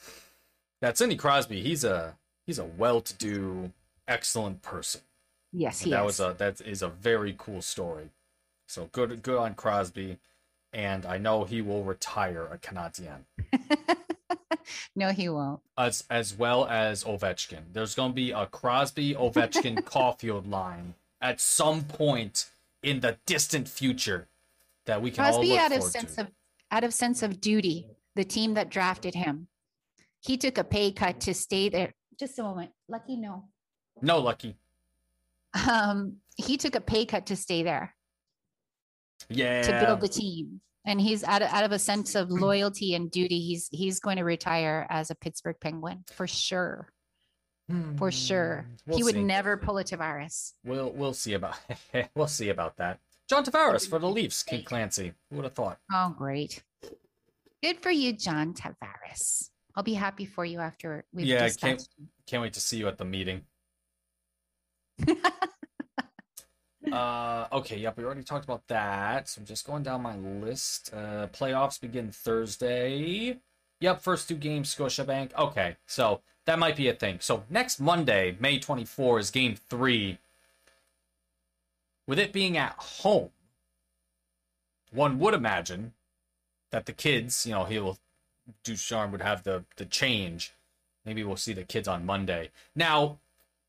that Sidney Crosby. He's a he's a well-to-do, excellent person. Yes, he that is. was a that is a very cool story. So good good on Crosby, and I know he will retire a Canadien no, he won't. as as well as Ovechkin. There's going to be a Crosby Ovechkin Caufield line at some point in the distant future that we can all Crosby look out of sense to. of out of sense of duty, the team that drafted him, he took a pay cut to stay there. Just a moment, Lucky, no. no, Lucky. Um, he took a pay cut to stay there Yeah. to build the team, and he's out of, out of a sense of loyalty and duty. He's he's going to retire as a Pittsburgh Penguin for sure, for sure. Hmm, We'll he would see. never pull a Tavares. We'll we'll see about we'll see about that. John Tavares for the Leafs. Kid Clancy. Who would have thought? Oh, great. Good for you, John Tavares. I'll be happy for you after we've Yeah, I can't- Can't wait to see you at the meeting. Uh, okay, yep, we already talked about that. So I'm just going down my list. Uh, playoffs begin Thursday. Yep, first two games, Scotiabank. Okay, so that might be a thing. So next Monday, May 24, is game three. With it being at home, one would imagine that the kids, you know, he'll Ducharme would have the the change. Maybe we'll see the kids on Monday. Now,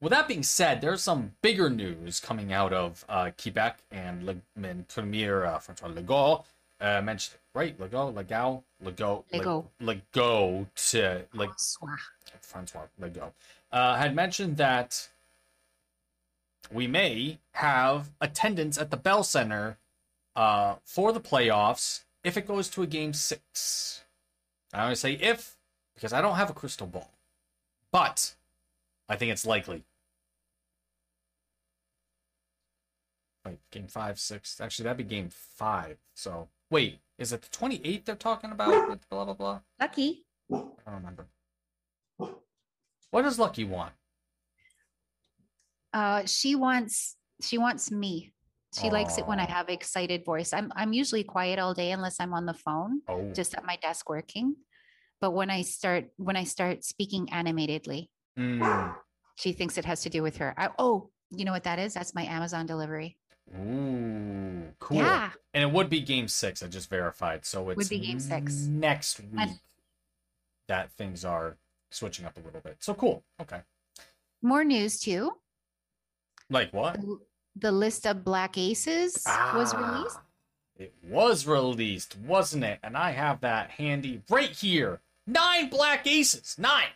with that being said, there's some bigger news coming out of uh, Quebec and, Le- and Premier uh, Francois Legault. Uh, mentioned right, Legault, Legault, Legault, Legault. Legault, to like Swah. Francois Legault, uh, had mentioned that we may have attendance at the Bell Center uh, for the playoffs if it goes to a game six. I always say if because I don't have a crystal ball, but I think it's likely. Wait, game five, six. Actually, that'd be game five. So wait, is it the twenty eighth they're talking about? with Blah blah blah. Lucky. I don't remember. What does Lucky want? Uh, she wants she wants me. She likes it when I have excited voice. I'm I'm usually quiet all day unless I'm on the phone, Oh, just at my desk working. But when I start when I start speaking animatedly, Mm. she thinks it has to do with her. I, oh, you know what that is? That's my Amazon delivery. Ooh, cool. Yeah. And it would be game six. I just verified. So it's be game six. next week And- that things are switching up a little bit. So cool. Okay. More news too. Like what? The, the list of black aces was released. Ah, It was released, wasn't it? And I have that handy right here. Nine black aces. Nine.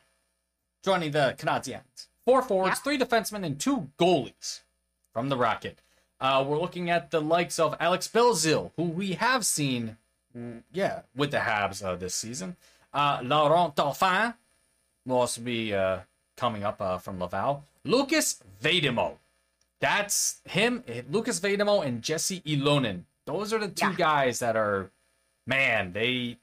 Joining the Canadiens. Four forwards, Yeah. three defensemen, and two goalies from the Rocket. Uh, we're looking at the likes of Alex Belzil, who we have seen, mm, yeah, with the Habs uh, this season. Uh, Laurent Dauphin will also be uh, coming up uh, from Laval. Lukas Vejdemo. That's him, Lukas Vejdemo, and Jesse Ylönen. Those are the two Yeah. guys that are, man, they,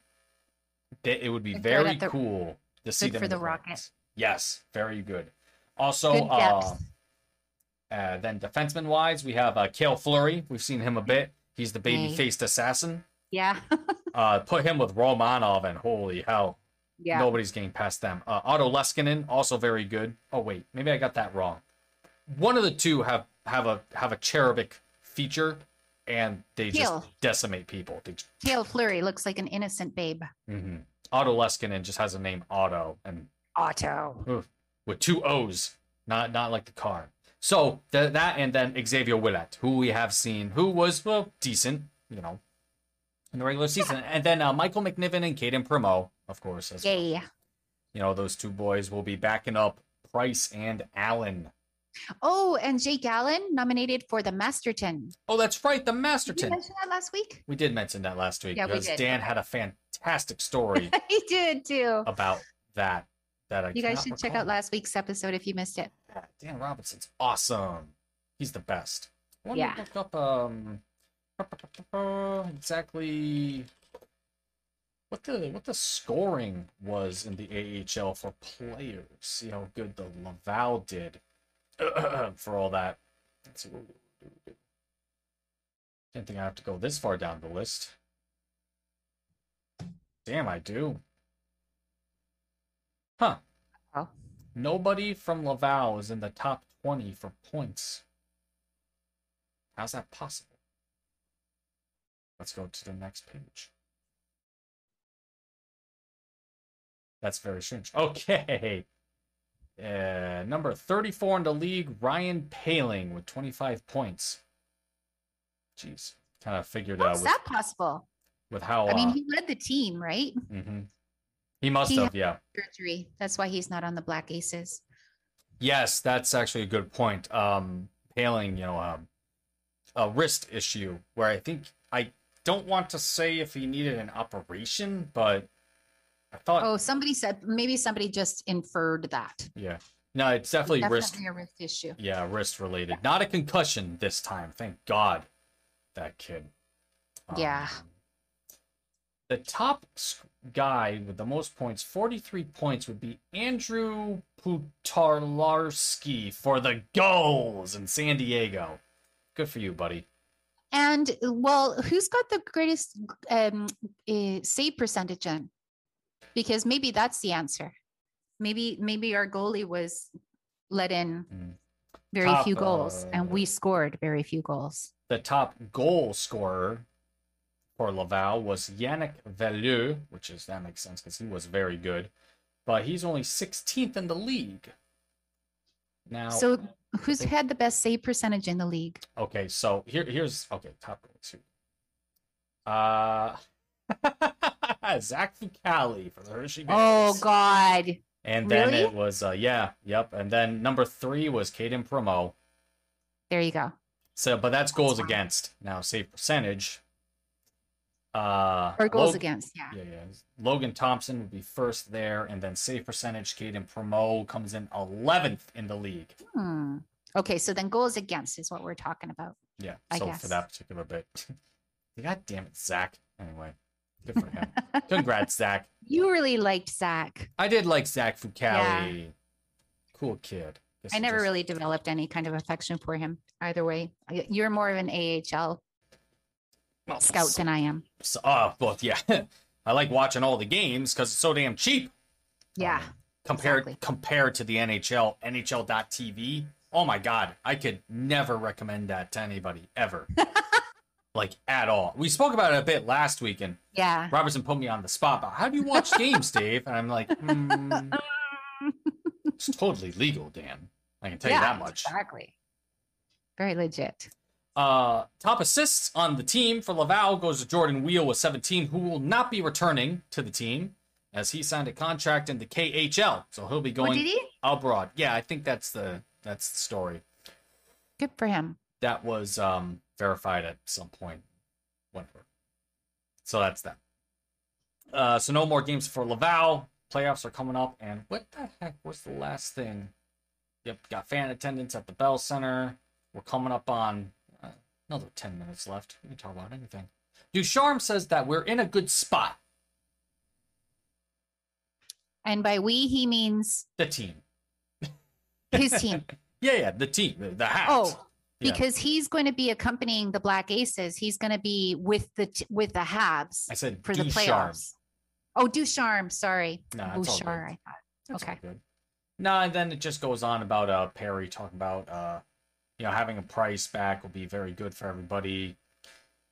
they it would be very the- cool to see good them for the the Rocket. Rockets. Yes, very good. Also, Good uh, uh, then defenseman wise, we have uh, Kale Fleury. We've seen him a bit. He's the baby faced assassin. yeah. Uh, put him with Romanov, and holy hell, yeah. nobody's getting past them. Uh, Otto Leskinen, also very good. Oh wait, maybe I got that wrong. One of the two have have a have a cherubic feature, and they just decimate people. They, Fleury looks like an innocent babe. Mhm. Otto Leskinen just has a name Otto, and Otto. Oof. with two O's, not not like the car. So th- that and then Xavier Ouellet, who we have seen, who was well decent, you know, in the regular season, and then uh, Michael McNiven and Cayden Primeau, of course, as well. Yay. you know those two boys will be backing up Price and Allen. Oh, and Jake Allen nominated for the Masterton. Oh, that's right, the Did you Masterton. mention that last week? We did mention that last week Yeah, we because did. Dan had a fantastic story he did too. about that. That I You guys should check out last week's episode if you missed it. Dan Robinson's awesome. He's the best. I want Yeah. to look up um exactly what the what the scoring was in the AHL for players. See how good the Laval did for all that. Let's see. what we do. Didn't think I have to go this far down the list. Damn, I do. Huh. Oh. Nobody from Laval is in the top 20 for points. How's that possible? Let's go to the next page. That's very strange. Okay. Uh, number 34 in the league, Ryan Poehling with 25 points. Jeez. Kind of figured out How's that possible? with how. I mean, uh, he led the team, right? Mm-hmm. He must he have, yeah. Surgery. That's why he's not on the Black Aces. Yes, that's actually a good point. Um, Poehling, you know, um, a wrist issue where I think I don't want to say if he needed an operation, but I thought, Oh, somebody said maybe somebody just inferred that. yeah, no, it's definitely, wrist, Definitely a wrist issue. yeah, wrist related, not a concussion this time. Thank God, that kid. Yeah. Um, the top guy with the most points, 43 points, would be Andrew Poturalski for the goals in San Diego. Good for you, buddy. And well, who's got the greatest um, uh, save percentage in? Because maybe that's the answer. Maybe maybe our goalie was let in Mm. very Top, few goals, and uh, we scored very few goals. The top goal scorer for Laval was Yannick Veilleux, which is that makes sense because he was very good, but he's only 16th in the league. Now, So who's think- had the best save percentage in the league? Okay, so here here's okay, top two. Uh Zach Fucale for the Hershey Oh Bears. God! And then really? it was uh yeah, yep. And then number three was Cayden Primeau. There you go. So but that's goals fine. against. Now save percentage. Uh Or goals against. Yeah. Yeah, yeah. Logan Thompson would be first there, and then save percentage, Cayden Primeau comes in eleventh in the league. Hmm. Okay, so then goals against is what we're talking about. Yeah, I so guess. for that particular bit. God damn it, Zach. Anyway, good for him. Congrats, Zach. You really liked Zach. I did like Zach Fucale. Cool kid. Guess I never just- really developed any kind of affection for him either way. You're more of an AHL well, scout so- than I am. so- well, yeah. I like watching all the games because it's so damn cheap. Yeah. Um, compared exactly. compared to the NHL, NHL.tv. Oh my god, I could never recommend that to anybody ever. like at all. We spoke about it a bit last week and Yeah. Robertson put me on the spot. But how do you watch games, Dave? And I'm like, mm, it's totally legal, Dan. I can tell you that much. Exactly. Very legit. Uh, top assists on the team for Laval goes to Jordan Weal with 17, who will not be returning to the team as he signed a contract in the KHL. So he'll be Oh, going he? abroad. Yeah, I think that's the that's the story. Good for him. That was um verified at some point. Whatever. So that's that. Uh, so no more games for Laval. Playoffs are coming up, and what the heck was the last thing? Yep, got fan attendance at the Bell Center. We're coming up on another ten minutes left. We can talk about anything. Ducharme says that we're in a good spot. And by we, he means The team. his team. Yeah, yeah, the team, the, the Habs. Oh, Yeah. because he's going to be accompanying the Black Aces. He's going to be with the t- with the Habs I said for the Ducharme. playoffs. Oh, Ducharme. Sorry, Nah, it's all good. Bouchard. I thought. That's Okay. No, and then it just goes on about uh Perry talking about uh you know having a price back will be very good for everybody.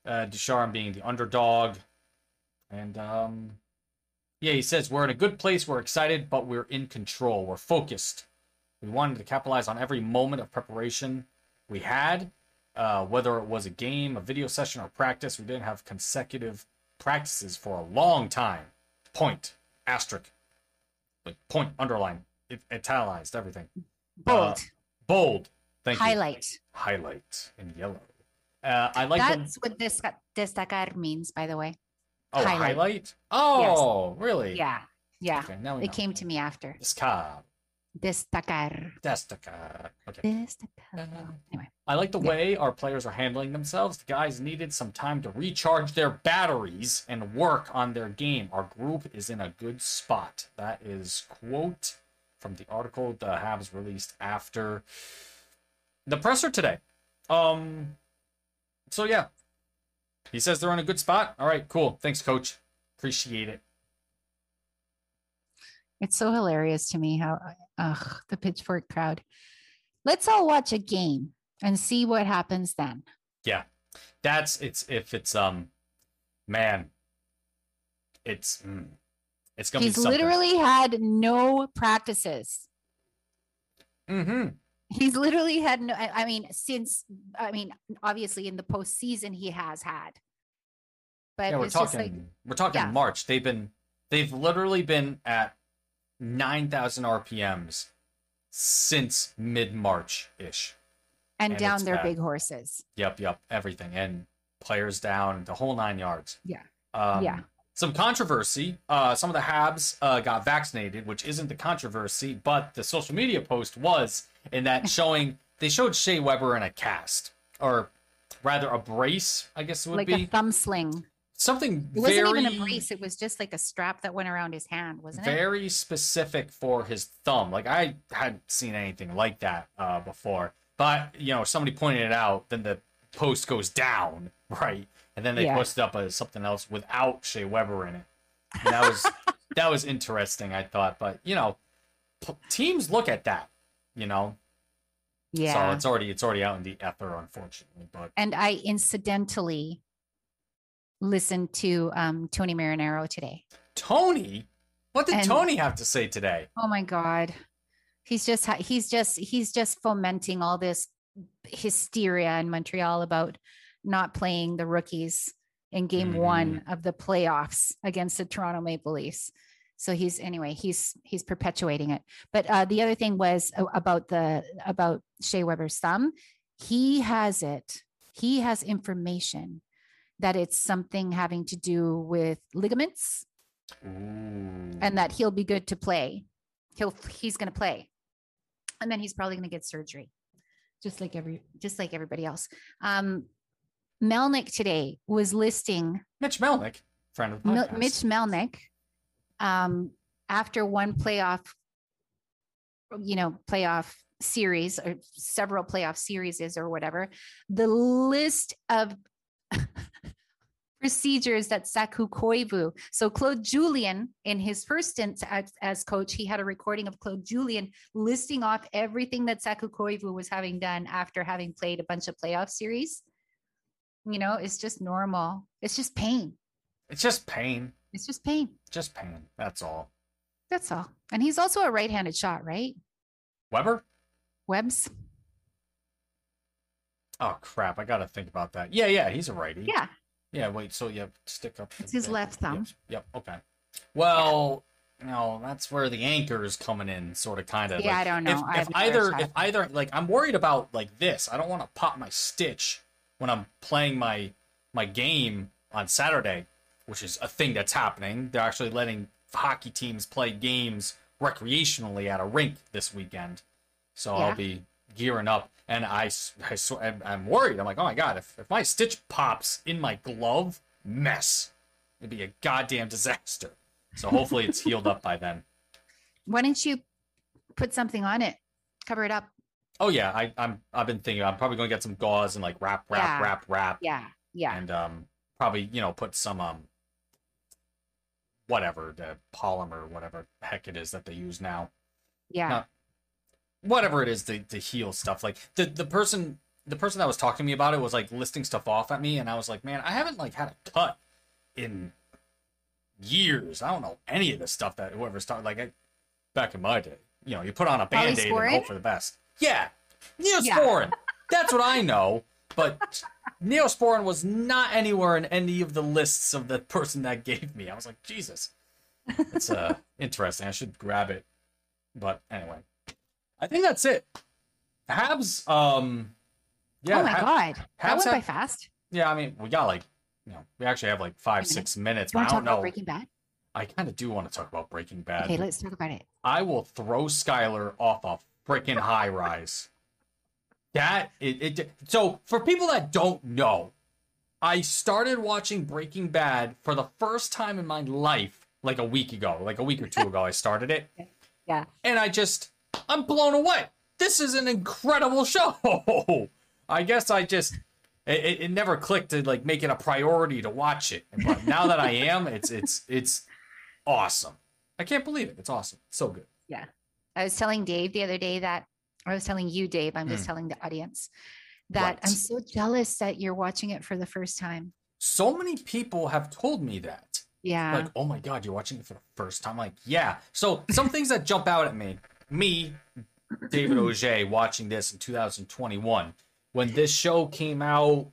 Uh Ducharme being the underdog. And um yeah, he says we're in a good place, we're excited, but we're in control. We're focused. We wanted to capitalize on every moment of preparation we had. Uh, whether it was a game, a video session, or practice, we didn't have consecutive practices for a long time. Point, asterisk, like point, underline, it, italicized, everything. Bold. Bold. Thank you. highlight. Highlight in yellow. Uh, I like That's what this destacar means, by the way. oh highlight. highlight. Oh, really? Yeah, yeah. Okay, now It know. came to me after Discard. destacar. Destacar. Okay. Destacar. Uh, Anyway, I like the Yeah. way our players are handling themselves. The guys needed some time to recharge their batteries and work on their game. Our group is in a good spot. That is quote from the article the Habs released after the presser today. Um so yeah. He says they're in a good spot. All right, cool. Thanks coach. Appreciate it. it's so hilarious to me how ugh, the pitchfork crowd. Let's all watch a game and see what happens then. Yeah, that's it's if it's um, man, it's mm, it's gonna He's be literally had no practices. Mm-hmm. He's literally had no. I mean, since I mean, obviously in the postseason he has had, but Yeah, we're it's talking. just like we're talking yeah. March. They've been they've literally been at nine thousand RPMs since mid March ish. and, and down their bad. big horses. Yep, yep, everything and players down the whole nine yards. Yeah. Um, Yeah. Some controversy. Uh, some of the Habs uh, got vaccinated, which isn't the controversy, but the social media post was in that showing they showed Shea Weber in a cast, or rather a brace, I guess it would like be a thumb sling. something It wasn't very even a brace. It was just like a strap that went around his hand, wasn't it? very specific for his thumb. Like I hadn't seen anything like that uh, before. But you know, somebody pointed it out. Then the post goes down, right? And then they Yeah. posted up as something else without Shea Weber in it. And that was that was interesting. I thought, but you know, p- teams look at that. You know, yeah so it's already it's already out in the ether, unfortunately. But and I incidentally listened to um, Tony Marinaro today. Tony, what did And- Tony have to say today? Oh my God. He's just he's just he's just fomenting all this hysteria in Montreal about not playing the rookies in game one of the playoffs against the Toronto Maple Leafs. So he's anyway, he's he's perpetuating it. But uh, the other thing was about the about Shea Weber's thumb. He has it. He has information that it's something having to do with ligaments Ooh. and that he'll be good to play. He'll he's going to play, and then he's probably going to get surgery, just like every just like everybody else. Um, Melnick today was listing Mitch Melnick, friend of the podcast. Mitch Melnick um, after one playoff, you know, playoff series or several playoff series is or whatever. The list of procedures that Saku Koivu. So Claude Julien, in his first stint as, as coach, he had a recording of Claude Julien listing off everything that Saku Koivu was having done after having played a bunch of playoff series. You know, it's just normal. It's just pain. It's just pain. It's just pain. Just pain. That's all. That's all. And he's also a right-handed shot, right? Weber? Webbs. Oh crap! I gotta think about that. Yeah, yeah, he's a righty. Yeah. Yeah. Wait. So yeah, stick up. It's his yeah, left thumb. Yep. yep, Okay. Well, you know, that's where the anchor is coming in, sort of, kind of. Yeah, I don't know. If, if either, if either, like, I'm worried about like this. I don't want to pop my stitch when I'm playing my my game on Saturday, which is a thing that's happening. They're actually letting hockey teams play games recreationally at a rink this weekend. So Yeah. I'll be gearing up, and I, I sw- I'm, worried. I'm like, oh my god, if, if my stitch pops in my glove, mess. It'd be a goddamn disaster. So hopefully it's healed up by then. Why don't you put something on it? Cover it up. Oh yeah, I, I'm I've been thinking I'm probably gonna get some gauze and like wrap, wrap, Yeah. wrap, wrap, Yeah. Yeah. and um probably you know put some um whatever the polymer whatever heck it is that they use now. Yeah. not- whatever it is to, to heal stuff. Like the the person the person that was talking to me about it was like listing stuff off at me and i was like man i haven't like had a cut in years. I don't know any of the stuff that whoever's talking like I, back in my day you know you put on a band-aid and hope for the best. Yeah. Neosporin. That's what i know but neosporin was not anywhere in any of the lists of the person that gave me i was like jesus it's uh interesting i should grab it but anyway I think that's it. Habs, um, yeah. oh my Hab- God. That Habs went by fast. Yeah, I mean, we got like, you know, we actually have like five, Wait a minute. six minutes. But I don't talk about know. Breaking Bad? I kind of do want to talk about Breaking Bad. Okay, let's talk about it. I will throw Skyler off a freaking high rise. That it, it so for people that don't know, I started watching Breaking Bad for the first time in my life like a week ago, like a week or two ago. I started it. Yeah. and I just I'm blown away. This is an incredible show. I guess I just it, it, never clicked to like make it a priority to watch it. But now that I am, it's it's it's awesome. I can't believe it. It's awesome. So good. Yeah. I was telling Dave the other day that I was telling you, Dave, I'm just Hmm. telling the audience that I'm so jealous that you're watching it for the first time. So many people have told me that. Yeah. Like, oh my god, you're watching it for the first time. Like, yeah. So some things that jump out at me. Me, David Auger, watching this in 2021. When this show came out,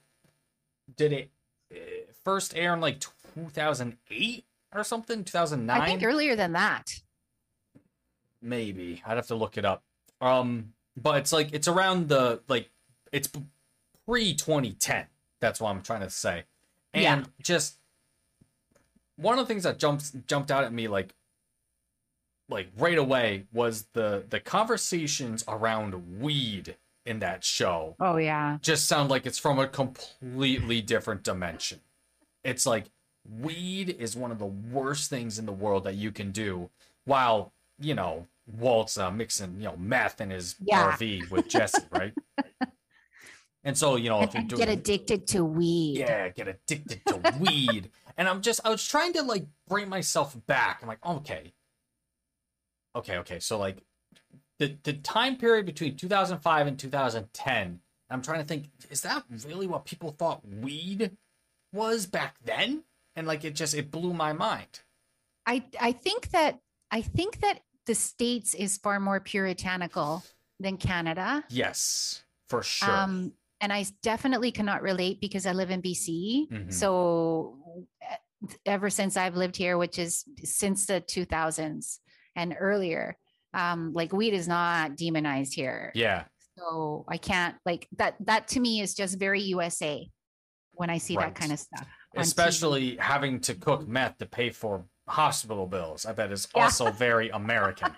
did it uh, first air in like 2008 or something? 2009? I think earlier than that. maybe i'd have to look it up um but it's like it's around the like it's pre 2010 that's what i'm trying to say and Yeah. just one of the things that jumps jumped out at me like like right away was the the conversations around weed in that show Oh yeah. just sound like it's from a completely different dimension. It's like weed is one of the worst things in the world that you can do while, you know, Walt's uh, mixing, you know, meth in his Yeah. RV with Jesse, right? and so, you know, if doing get addicted to weed. yeah, get addicted to weed. And I'm just, I was trying to like bring myself back. I'm like, okay, okay, okay. So like, the the time period between 2005 and 2010. I'm trying to think, is that really what people thought weed was back then? And like, it just it blew my mind. I I think that I think that the states is far more puritanical than Canada. Yes, for sure. Um, and I definitely cannot relate because I live in BC. Mhm. So e- ever since I've lived here, which is since the 2000s and earlier, um, like weed is not demonized here. yeah, So I can't like that. That to me is just very USA when I see Right. that kind of stuff. on TV. especially having to cook meth to pay for hospital bills. I bet is Yeah. also very American.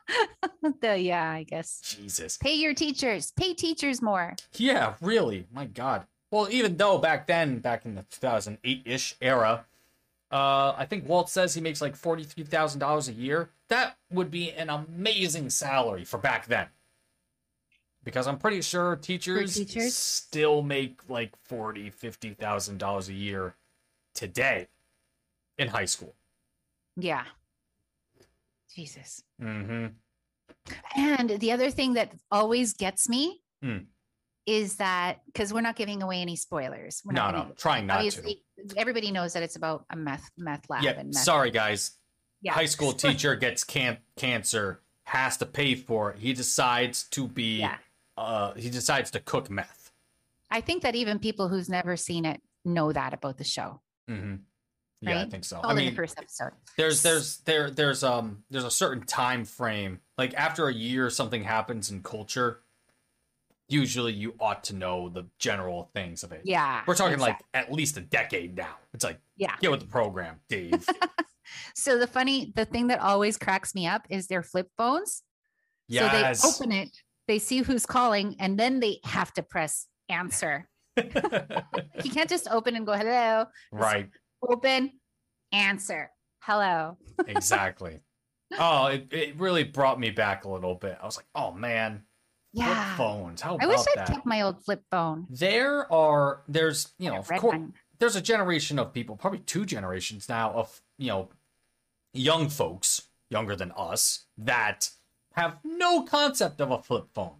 the yeah, I guess. Jesus. Pay your teachers. Pay teachers more. Yeah, really. My God. Well, even though back then, back in the 2008 ish era, uh, I think Walt says he makes like $43,000 a year. That would be an amazing salary for back then. Because I'm pretty sure teachers, teachers? still make like $40,000, $50,000 a year today in high school. Yeah. Jesus. Mm-hmm. And the other thing that always gets me Hmm. is that because we're not giving away any spoilers. We're No, not no, gonna- trying not to. obviously, everybody knows that it's about a meth meth lab. Yeah, and meth. sorry guys. Yeah. high school teacher gets can- cancer, has to pay for it. He decides to be, Yeah. uh, he decides to cook meth. I think that even people who's never seen it know that about the show. Hmm Yeah, I think so. All I mean, the first episode. there's there's there there's um there's a certain time frame. Like after a year, something happens in culture. Usually, you ought to know the general things of it. Yeah. We're talking exactly. like at least a decade now. It's like Yeah. get with the program, Dave. So the funny, the thing that always cracks me up is their flip phones. yes. So they open it, they see who's calling, and then they have to press answer. You can't just open and go, hello, right. Open, answer, hello. exactly. Oh, it, it really brought me back a little bit. I was like, oh man, flip Yeah. phones. How I wish I'd that? kept my old flip phone. There are there's you know of course there's a generation of people, probably two generations now of you know young folks younger than us that have no concept of a flip phone.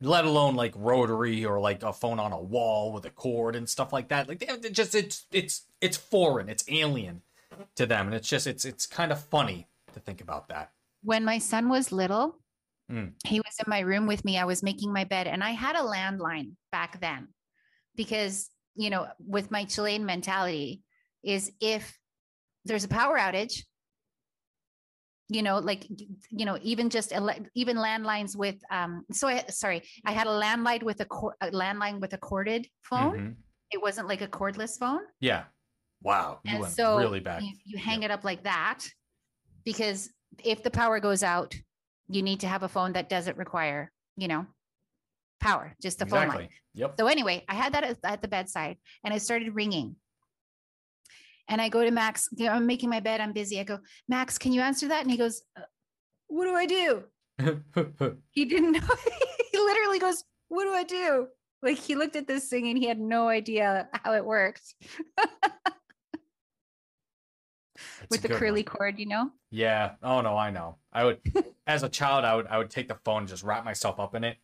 Let alone like rotary or like a phone on a wall with a cord and stuff like that. Like they it just it's it's it's foreign, it's alien to them, and it's just it's it's kind of funny to think about that. When my son was little, Mm. he was in my room with me. I was making my bed, and I had a landline back then because, you know, with my Chilean mentality, is if there's a power outage, you know, like, you know, even just ele- even landlines with, um, so I, sorry, I had a landline with a, cor- a landline with a corded phone. Mhm. It wasn't like a cordless phone. Yeah. Wow. You and went so really back. You, you hang it up like that because if the power goes out, you need to have a phone that doesn't require, you know, power, just the phone line. Yep. So anyway, I had that at, at the bedside and it started ringing. And I go to Max, you know, I'm making my bed, I'm busy. I go, Max, can you answer that? And he goes, "Uh, What do I do? He didn't know. he literally goes, What do I do? Like he looked at this thing and he had no idea how it worked It's with the good one. curly cord, you know? Yeah. Oh no, I know. I would as a child I would I would take the phone and just wrap myself up in it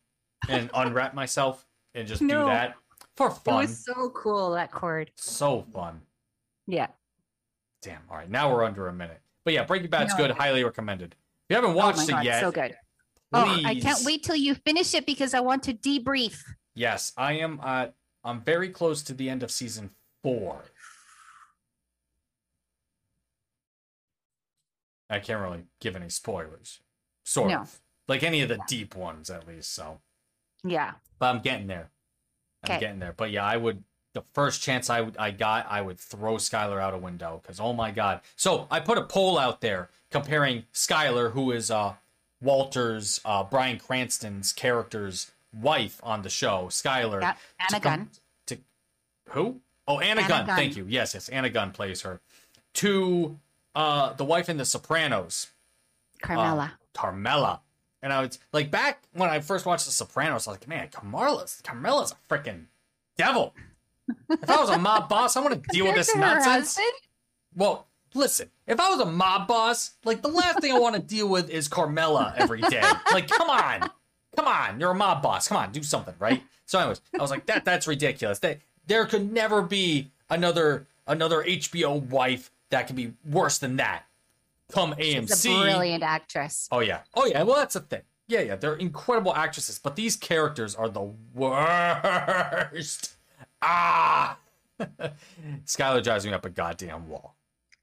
and unwrap myself and just No. do that for fun. It was so cool that cord. So fun. Yeah. Damn. All right, now we're under a minute. But yeah, Breaking Bad's No. good. Highly recommended. If you haven't Oh watched my it god, yet, so good. Oh, I can't wait till you finish it because I want to debrief. Yes, I am. Uh, I'm very close to the end of season four. I can't really give any spoilers. Sort No. of. Like any of the deep ones, at least. So, Yeah. but I'm getting there. I'm 'Kay. getting there. But yeah, I would. The first chance I would I got, I would throw Skyler out a window because oh my god. So I put a poll out there comparing Skyler, who is uh Walter's uh Bryan Cranston's character's wife on the show, Skyler. Yeah. Anna com- Gunn. To who? Oh, Anna, Anna Gunn. Gunn. Thank you. Yes, yes. Anna Gunn plays her. To uh the wife in The Sopranos, Carmela. Carmela. And I was like, back when I first watched The Sopranos, I was like, man, Carmela's Carmela's a freaking devil. If I was a mob boss, I want to deal with this Compared to her nonsense. husband? Well, listen, if I was a mob boss, like the last thing I want to deal with is Carmela every day. Like, come on, come on, you're a mob boss. Come on, do something, right? So, anyways, I was like, that that's ridiculous. That there could never be another another HBO wife that could be worse than that. Come AMC. She's a brilliant actress. Oh yeah. Oh yeah. Well, that's a thing. Yeah, yeah. They're incredible actresses, but these characters are the worst. Ah. Skyler drives me up a goddamn wall.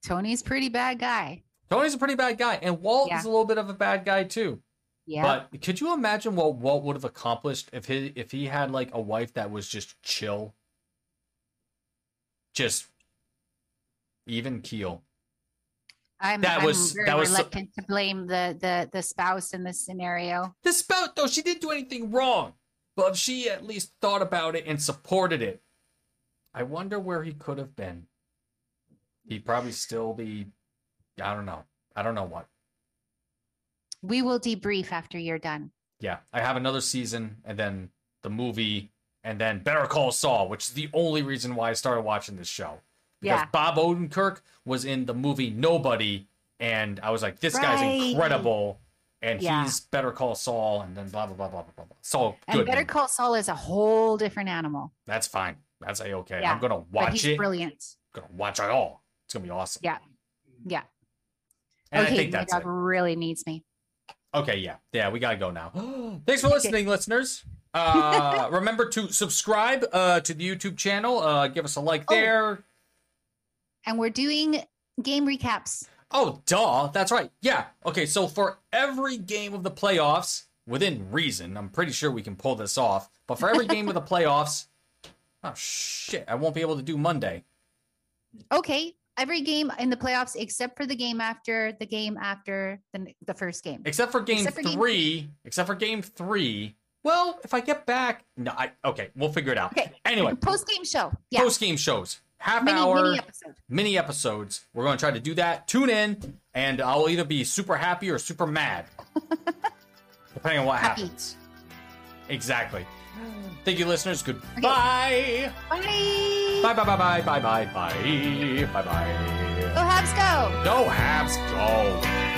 Tony's pretty bad guy. Tony's a pretty bad guy, and Walt Yeah. is a little bit of a bad guy too. Yeah. But could you imagine what Walt would have accomplished if he if he had like a wife that was just chill, just even keel? I'm, that I'm was- very that was so- reluctant to blame the, the the spouse in this scenario. The spouse, though, she didn't do anything wrong. But if she at least thought about it and supported it, I wonder where he could have been. He'd probably still be I don't know. I don't know what. We will debrief after you're done. Yeah. I have another season and then the movie and then Better Call Saul, which is the only reason why I started watching this show. Because Yeah. Bob Odenkirk was in the movie Nobody, and I was like, this guy's incredible. And Yeah. he's Better Call Saul, and then blah blah blah blah blah blah. Saul And Goodman. Better Call Saul is a whole different animal. That's fine. That's a okay. Yeah, I'm gonna but watch he's it. brilliant. Gonna watch it all. It's gonna be awesome. Yeah. Yeah. And okay, I think my that's dog it. really needs me. Okay, yeah, yeah, we gotta go now. Thanks for listening, listeners. Uh, remember to subscribe uh, to the YouTube channel. Uh, give us a like Oh. there. And we're doing game recaps. Oh, duh. That's right. Yeah. Okay. So for every game of the playoffs, within reason, I'm pretty sure we can pull this off. But for every game of the playoffs, oh shit, I won't be able to do Monday. Okay, every game in the playoffs except for the game after the game after the the first game. Except for game Except for game- three. Except for game three. Well, if I get back, no, I okay, we'll figure it out. Okay. Anyway, Post game show. Yeah. post game shows, half mini, hour mini episode. mini episodes. We're going to try to do that. Tune in, and I'll either be super happy or super mad, depending on what Happy. happens. Exactly. Thank you, listeners. Goodbye. Bye. Bye. Bye. Bye. Bye. Bye. Bye. Bye. Bye. Bye. Go Habs go. Go Habs. Go.